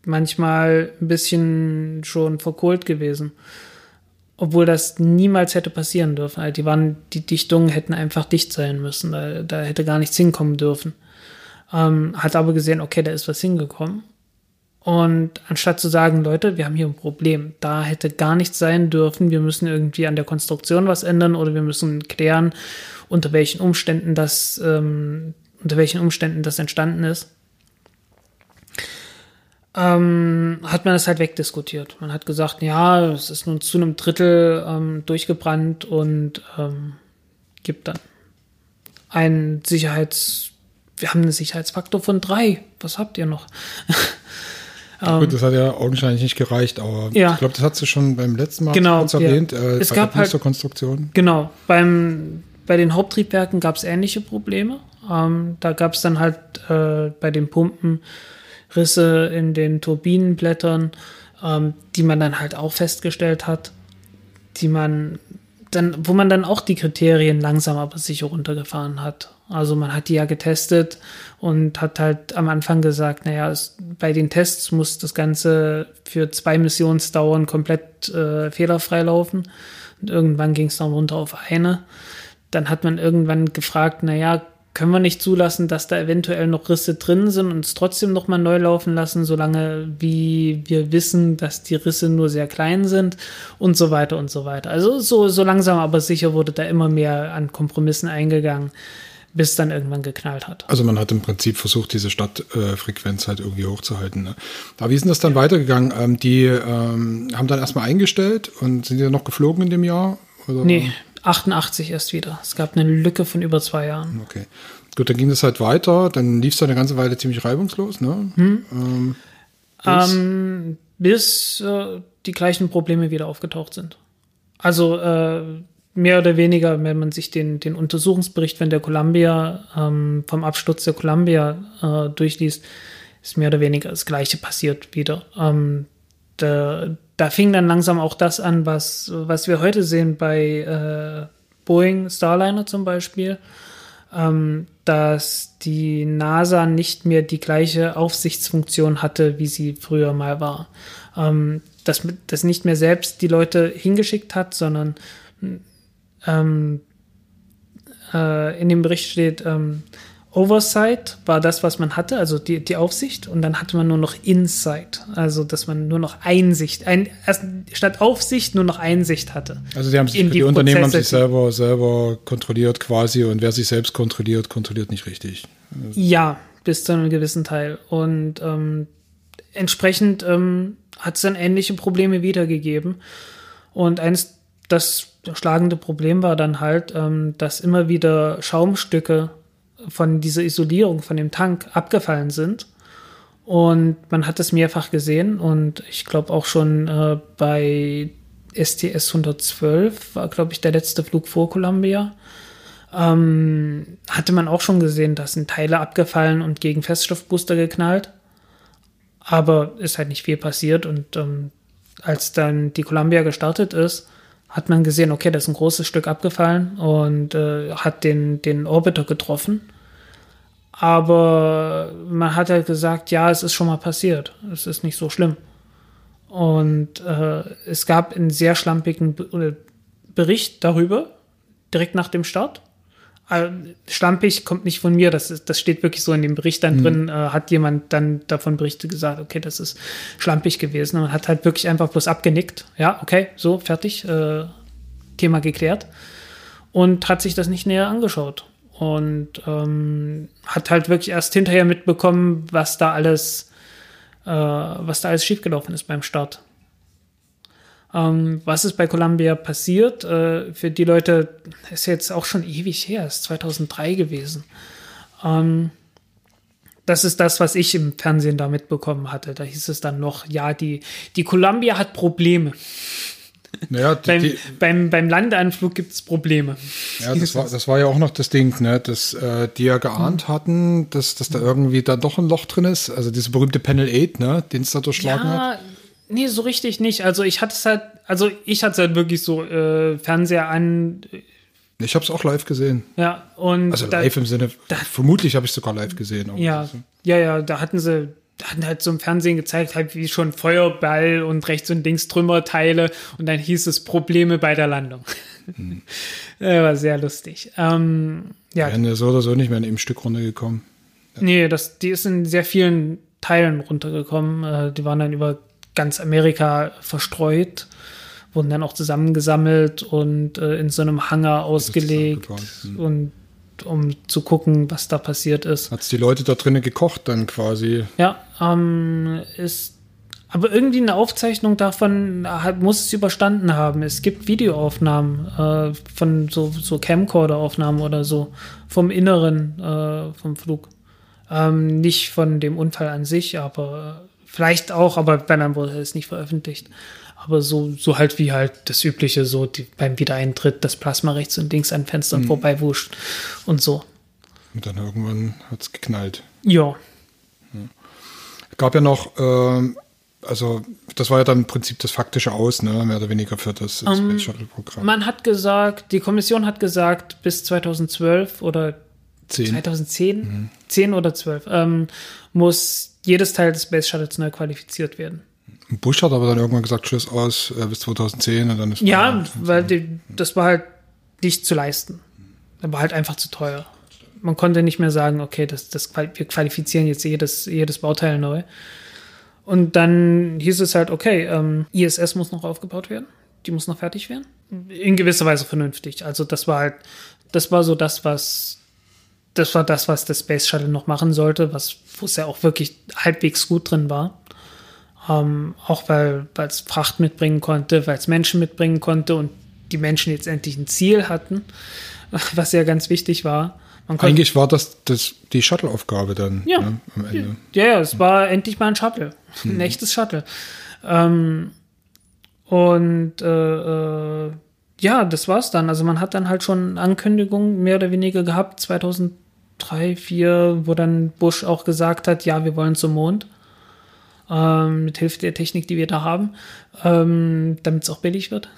manchmal ein bisschen schon verkohlt gewesen. Obwohl das niemals hätte passieren dürfen. Also die waren, die Dichtungen hätten einfach dicht sein müssen. Da, da hätte gar nichts hinkommen dürfen. Ähm, hat aber gesehen, okay, da ist was hingekommen. Und anstatt zu sagen, Leute, wir haben hier ein Problem, da hätte gar nichts sein dürfen, wir müssen irgendwie an der Konstruktion was ändern oder wir müssen klären, unter welchen Umständen das, ähm, unter welchen Umständen das entstanden ist, ähm, hat man das halt wegdiskutiert. Man hat gesagt, ja, es ist nun zu einem Drittel ähm, durchgebrannt und ähm, gibt dann einen Sicherheits, wir haben einen Sicherheitsfaktor von drei. Was habt ihr noch? Gut, das hat ja augenscheinlich nicht gereicht, aber ja. ich glaube, das hat sie schon beim letzten Mal genau, kurz erwähnt. Ja. Äh, es gab halt, Konstruktion. Genau, beim, bei den Haupttriebwerken gab es ähnliche Probleme. Ähm, da gab es dann halt äh, bei den Pumpen Risse in den Turbinenblättern, ähm, die man dann halt auch festgestellt hat, die man dann, wo man dann auch die Kriterien langsam aber sicher runtergefahren hat. Also man hat die ja getestet und hat halt am Anfang gesagt, naja, es, bei den Tests muss das Ganze für zwei Missionsdauern komplett äh, fehlerfrei laufen. Und irgendwann ging es dann runter auf eine. Dann hat man irgendwann gefragt, naja, können wir nicht zulassen, dass da eventuell noch Risse drin sind und es trotzdem nochmal neu laufen lassen, solange wie wir wissen, dass die Risse nur sehr klein sind und so weiter und so weiter. Also so, so langsam aber sicher wurde da immer mehr an Kompromissen eingegangen bis dann irgendwann geknallt hat. Also man hat im Prinzip versucht, diese Stadtfrequenz äh, halt irgendwie hochzuhalten. Ne? Da wie ist denn das dann ja. weitergegangen? Ähm, die ähm, haben dann erstmal eingestellt und sind die dann noch geflogen in dem Jahr? Oder? Nee, 88 erst wieder. Es gab eine Lücke von über zwei Jahren. Okay. Gut, dann ging es halt weiter. Dann lief es eine ganze Weile ziemlich reibungslos, ne? Hm. Ähm, bis, ähm, bis äh, die gleichen Probleme wieder aufgetaucht sind. Also äh, mehr oder weniger, wenn man sich den, den Untersuchungsbericht von der Columbia, ähm, vom Absturz der Columbia äh, durchliest, ist mehr oder weniger das Gleiche passiert wieder. Ähm, da, da fing dann langsam auch das an, was, was wir heute sehen bei äh, Boeing Starliner zum Beispiel, ähm, dass die NASA nicht mehr die gleiche Aufsichtsfunktion hatte, wie sie früher mal war. Ähm, dass, dass nicht mehr selbst die Leute hingeschickt hat, sondern ähm, äh, in dem Bericht steht, ähm, Oversight war das, was man hatte, also die, die Aufsicht, und dann hatte man nur noch Insight, also dass man nur noch Einsicht, ein, erst, statt Aufsicht nur noch Einsicht hatte. Also die, haben sich, die, die Unternehmen haben sich selber, selber kontrolliert quasi und wer sich selbst kontrolliert, kontrolliert nicht richtig. Ja, bis zu einem gewissen Teil. Und ähm, entsprechend ähm, hat es dann ähnliche Probleme wiedergegeben. Und eins, das schlagende Problem war dann halt, ähm, dass immer wieder Schaumstücke von dieser Isolierung von dem Tank abgefallen sind. Und man hat es mehrfach gesehen und ich glaube auch schon äh, bei STS 112 war, glaube ich, der letzte Flug vor Columbia. Ähm, hatte man auch schon gesehen, da sind Teile abgefallen und gegen Feststoffbooster geknallt. Aber ist halt nicht viel passiert und ähm, als dann die Columbia gestartet ist, hat man gesehen, okay, da ist ein großes Stück abgefallen und äh, hat den, den Orbiter getroffen. Aber man hat halt gesagt, ja, es ist schon mal passiert. Es ist nicht so schlimm. Und äh, es gab einen sehr schlampigen Bericht darüber, direkt nach dem Start. Also, schlampig kommt nicht von mir, das, ist, das steht wirklich so in dem Bericht dann mhm. drin, äh, hat jemand dann davon berichtet gesagt, okay, das ist schlampig gewesen und hat halt wirklich einfach bloß abgenickt. Ja, okay, so, fertig, äh, Thema geklärt und hat sich das nicht näher angeschaut und ähm, hat halt wirklich erst hinterher mitbekommen, was da alles, äh, was da alles schiefgelaufen ist beim Start. Ähm, was ist bei Columbia passiert? Äh, für die Leute ist jetzt auch schon ewig her, ist 2003 gewesen. Ähm, das ist das, was ich im Fernsehen da mitbekommen hatte. Da hieß es dann noch, ja, die, die Columbia hat Probleme. Naja, die, beim, beim, beim Landeanflug gibt es Probleme. Ja, das war, das war ja auch noch das Ding, ne, dass äh, die ja geahnt hatten, dass, dass da irgendwie da doch ein Loch drin ist. Also diese berühmte Panel 8, ne, den es da durchschlagen ja, hat. Nee, so richtig nicht. Also ich hatte es halt, also ich hatte es halt wirklich so äh, Fernseher an. Ich habe es auch live gesehen. Ja, und. Also live da, im Sinne, da, vermutlich habe ich es sogar live gesehen. Ja, ja, ja, da hatten sie hatten halt so im Fernsehen gezeigt, halt wie schon Feuerball und rechts und links Trümmerteile und dann hieß es Probleme bei der Landung. Mhm. war sehr lustig. Ähm, ja. Wären ja so oder so nicht mehr in einem Stück runtergekommen. Ja. Nee, das, die ist in sehr vielen Teilen runtergekommen. Äh, die waren dann über ganz Amerika verstreut, wurden dann auch zusammengesammelt und äh, in so einem Hangar ausgelegt mhm. und um zu gucken, was da passiert ist. Hat es die Leute da drinnen gekocht dann quasi? Ja, ähm, ist aber irgendwie eine Aufzeichnung davon muss es überstanden haben. Es gibt Videoaufnahmen äh, von so, so Camcorder-Aufnahmen oder so vom Inneren äh, vom Flug. Ähm, nicht von dem Unfall an sich, aber vielleicht auch, aber wenn dann wurde es nicht veröffentlicht. Aber so, so halt wie halt das Übliche, so die, beim Wiedereintritt das Plasma rechts und links an Fenstern mhm. vorbei wuscht und so. Und dann irgendwann hat es geknallt. Ja. ja. Gab ja noch, äh, also das war ja dann im Prinzip das faktische Aus, ne, mehr oder weniger für das um, ähm, Space Shuttle Programm. Man hat gesagt, die Kommission hat gesagt, bis 2012 oder 10. 2010, mhm. 10 oder 12, ähm, muss jedes Teil des Space Shuttles neu qualifiziert werden. Bush hat aber dann irgendwann gesagt, Tschüss aus äh, bis 2010 und dann ist Ja, weil die, das war halt nicht zu leisten. Das war halt einfach zu teuer. Man konnte nicht mehr sagen, okay, das, das, wir qualifizieren jetzt jedes, jedes Bauteil neu. Und dann hieß es halt, okay, ähm, ISS muss noch aufgebaut werden. Die muss noch fertig werden. In gewisser Weise vernünftig. Also das war halt, das war so das, was, das war das, was der Space Shuttle noch machen sollte, was, wo es ja auch wirklich halbwegs gut drin war. Ähm, auch weil es Fracht mitbringen konnte, weil es Menschen mitbringen konnte und die Menschen jetzt endlich ein Ziel hatten, was ja ganz wichtig war. Eigentlich war das, das die Shuttle-Aufgabe dann ja. Ne, am Ende. Ja, ja, es war endlich mal ein Shuttle. Ein mhm. echtes Shuttle. Ähm, und äh, äh, ja, das war's dann. Also man hat dann halt schon Ankündigungen mehr oder weniger gehabt, 2000 drei, vier, wo dann Bush auch gesagt hat, ja, wir wollen zum Mond. Ähm, mit Hilfe der Technik, die wir da haben, ähm, damit es auch billig wird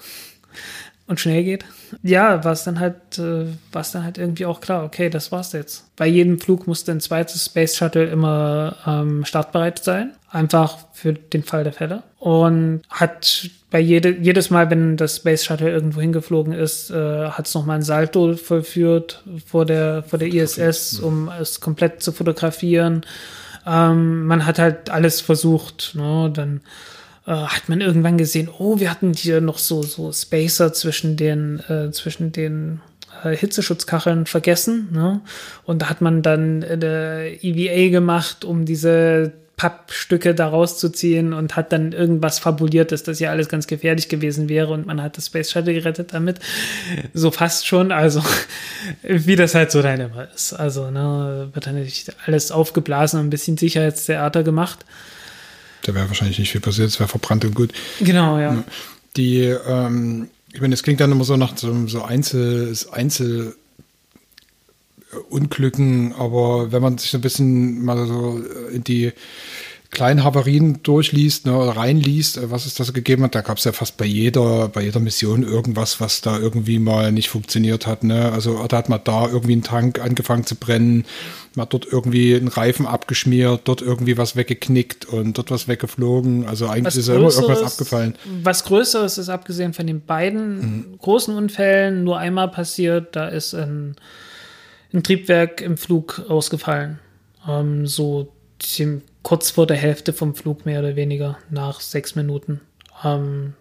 und schnell geht. Ja, war es dann halt, äh, war es dann halt irgendwie auch klar, okay, das war's jetzt. Bei jedem Flug musste ein zweites Space Shuttle immer ähm, startbereit sein. Einfach für den Fall der Fälle. Und hat bei jede, jedes Mal, wenn das Space Shuttle irgendwo hingeflogen ist, äh, hat es nochmal ein Salto vollführt vor der, vor der ISS, um es komplett zu fotografieren. Ähm, man hat halt alles versucht, ne? Dann äh, hat man irgendwann gesehen, oh, wir hatten hier noch so, so Spacer zwischen den, äh, zwischen den äh, Hitzeschutzkacheln vergessen. Ne? Und da hat man dann äh, EVA gemacht, um diese Pappstücke da rauszuziehen und hat dann irgendwas fabuliert, dass das ja alles ganz gefährlich gewesen wäre und man hat das Space Shuttle gerettet damit. So fast schon, also wie das halt so dann immer ist. Also ne, wird dann nicht alles aufgeblasen und ein bisschen Sicherheitstheater gemacht. Da wäre wahrscheinlich nicht viel passiert, es wäre verbrannt und gut. Genau, ja. Die, ähm, ich meine, es klingt dann immer so nach so, so Einzel, Einzel Unglücken, aber wenn man sich so ein bisschen mal so in die kleinen Havarien durchliest ne, oder reinliest, äh, was es da gegeben hat, da gab es ja fast bei jeder, bei jeder Mission irgendwas, was da irgendwie mal nicht funktioniert hat. Ne? Also da hat man da irgendwie einen Tank angefangen zu brennen, man hat dort irgendwie einen Reifen abgeschmiert, dort irgendwie was weggeknickt und dort was weggeflogen. Also eigentlich was ist ja immer irgendwas abgefallen. Was Größeres ist, abgesehen von den beiden mhm. großen Unfällen, nur einmal passiert, da ist ein, ein Triebwerk im Flug ausgefallen. Ähm, so ziemlich kurz vor der Hälfte vom Flug mehr oder weniger, nach sechs Minuten. Ähm,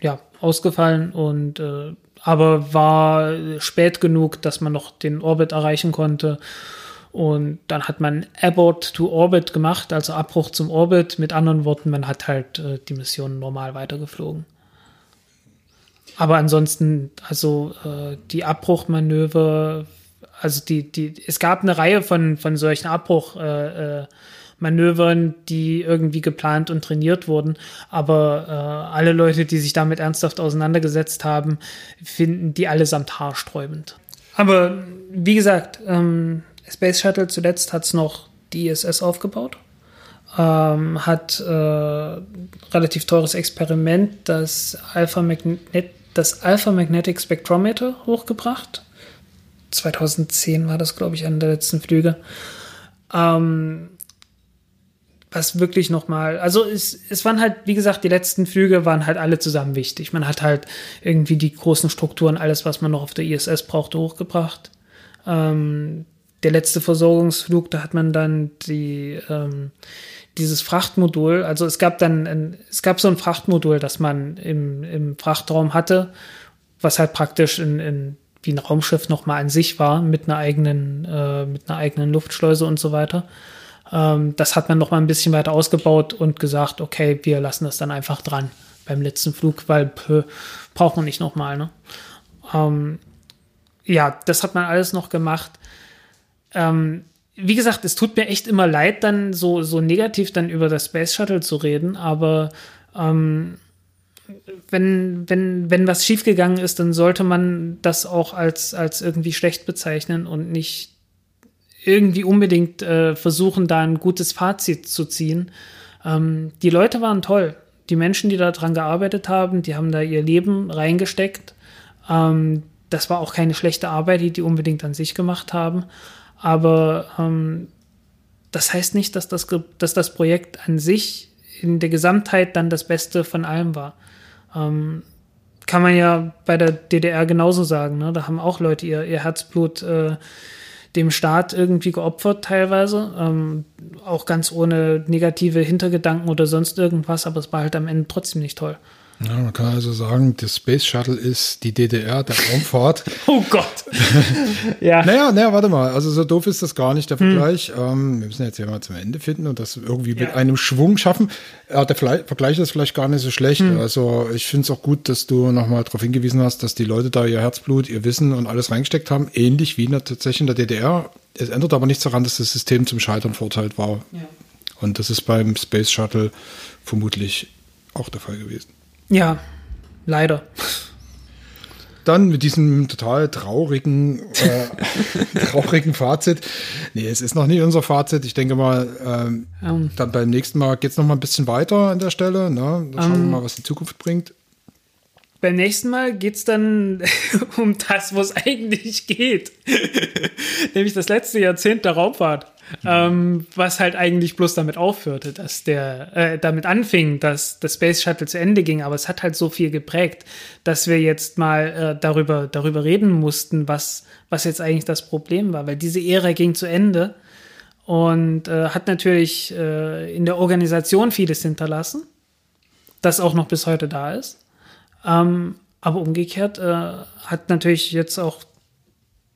ja, ausgefallen und äh, aber war spät genug, dass man noch den Orbit erreichen konnte. Und dann hat man Abort to Orbit gemacht, also Abbruch zum Orbit. Mit anderen Worten, man hat halt äh, die Mission normal weitergeflogen. Aber ansonsten, also äh, die Abbruchmanöver, also die, die, es gab eine Reihe von, von solchen Abbruch, äh, äh Manövern, die irgendwie geplant und trainiert wurden. Aber äh, alle Leute, die sich damit ernsthaft auseinandergesetzt haben, finden die allesamt haarsträubend. Aber wie gesagt, ähm, Space Shuttle zuletzt hat es noch die ISS aufgebaut. Ähm, hat äh, relativ teures Experiment, das Alpha, das Alpha Magnetic Spectrometer hochgebracht. 2010 war das, glaube ich, einer der letzten Flüge. Ähm, was wirklich nochmal, also es, es waren halt, wie gesagt, die letzten Flüge waren halt alle zusammen wichtig. Man hat halt irgendwie die großen Strukturen, alles, was man noch auf der ISS brauchte, hochgebracht. Ähm, der letzte Versorgungsflug, da hat man dann die, ähm, dieses Frachtmodul, also es gab dann, ein, es gab so ein Frachtmodul, das man im, im Frachtraum hatte, was halt praktisch in, in wie ein Raumschiff nochmal an sich war, mit einer eigenen, äh, mit einer eigenen Luftschleuse und so weiter. Ähm, das hat man noch mal ein bisschen weiter ausgebaut und gesagt, okay, wir lassen das dann einfach dran beim letzten Flug, weil pö, braucht man nicht noch mal. Ne? Ähm, ja, das hat man alles noch gemacht. Ähm, wie gesagt, es tut mir echt immer leid, dann so, so negativ dann über das Space Shuttle zu reden, aber ähm, wenn, wenn, wenn was schiefgegangen ist, dann sollte man das auch als, als irgendwie schlecht bezeichnen und nicht irgendwie unbedingt äh, versuchen, da ein gutes Fazit zu ziehen. Ähm, die Leute waren toll. Die Menschen, die daran gearbeitet haben, die haben da ihr Leben reingesteckt. Ähm, das war auch keine schlechte Arbeit, die die unbedingt an sich gemacht haben. Aber ähm, das heißt nicht, dass das, dass das Projekt an sich in der Gesamtheit dann das Beste von allem war. Ähm, kann man ja bei der DDR genauso sagen. Ne? Da haben auch Leute ihr, ihr Herzblut äh, dem Staat irgendwie geopfert teilweise. Ähm, auch ganz ohne negative Hintergedanken oder sonst irgendwas, aber es war halt am Ende trotzdem nicht toll. Ja, man kann also sagen, das Space Shuttle ist die DDR der Raumfahrt. oh Gott. ja. Naja, naja, warte mal. Also so doof ist das gar nicht, der hm. Vergleich. Hm. Ähm, wir müssen jetzt ja mal zum Ende finden und das irgendwie ja. mit einem Schwung schaffen. Ja, der Vergleich ist vielleicht gar nicht so schlecht. Hm. Also ich finde es auch gut, dass du nochmal darauf hingewiesen hast, dass die Leute da ihr Herzblut, ihr Wissen und alles reingesteckt haben. Ähnlich wie in der, tatsächlich in der DDR. Es ändert aber nichts daran, dass das System zum Scheitern verurteilt war. Ja. Und das ist beim Space Shuttle vermutlich auch der Fall gewesen. Ja, leider. dann mit diesem total traurigen, äh, traurigen Fazit. Nee, es ist noch nicht unser Fazit. Ich denke mal, ähm, um. dann beim nächsten Mal geht es noch mal ein bisschen weiter an der Stelle. Ne? Dann schauen um. wir mal, was die Zukunft bringt. Beim nächsten Mal geht es dann um das, wo es eigentlich geht. Nämlich das letzte Jahrzehnt der Raumfahrt. Ähm, was halt eigentlich bloß damit aufhörte, dass der, äh, damit anfing, dass das Space Shuttle zu Ende ging, aber es hat halt so viel geprägt, dass wir jetzt mal äh, darüber, darüber reden mussten, was, was jetzt eigentlich das Problem war, weil diese Ära ging zu Ende und äh, hat natürlich äh, in der Organisation vieles hinterlassen, das auch noch bis heute da ist. Ähm, aber umgekehrt äh, hat natürlich jetzt auch,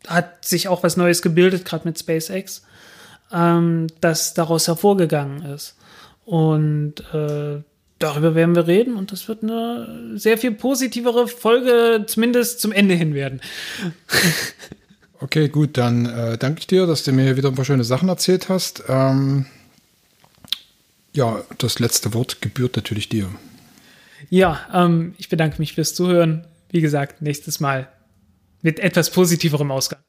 hat sich auch was Neues gebildet, gerade mit SpaceX ähm, das daraus hervorgegangen ist. Und äh, darüber werden wir reden und das wird eine sehr viel positivere Folge, zumindest zum Ende hin werden. Okay, gut, dann äh, danke ich dir, dass du mir wieder ein paar schöne Sachen erzählt hast. Ähm, ja, das letzte Wort gebührt natürlich dir. Ja, ähm, ich bedanke mich fürs Zuhören. Wie gesagt, nächstes Mal mit etwas positiverem Ausgang.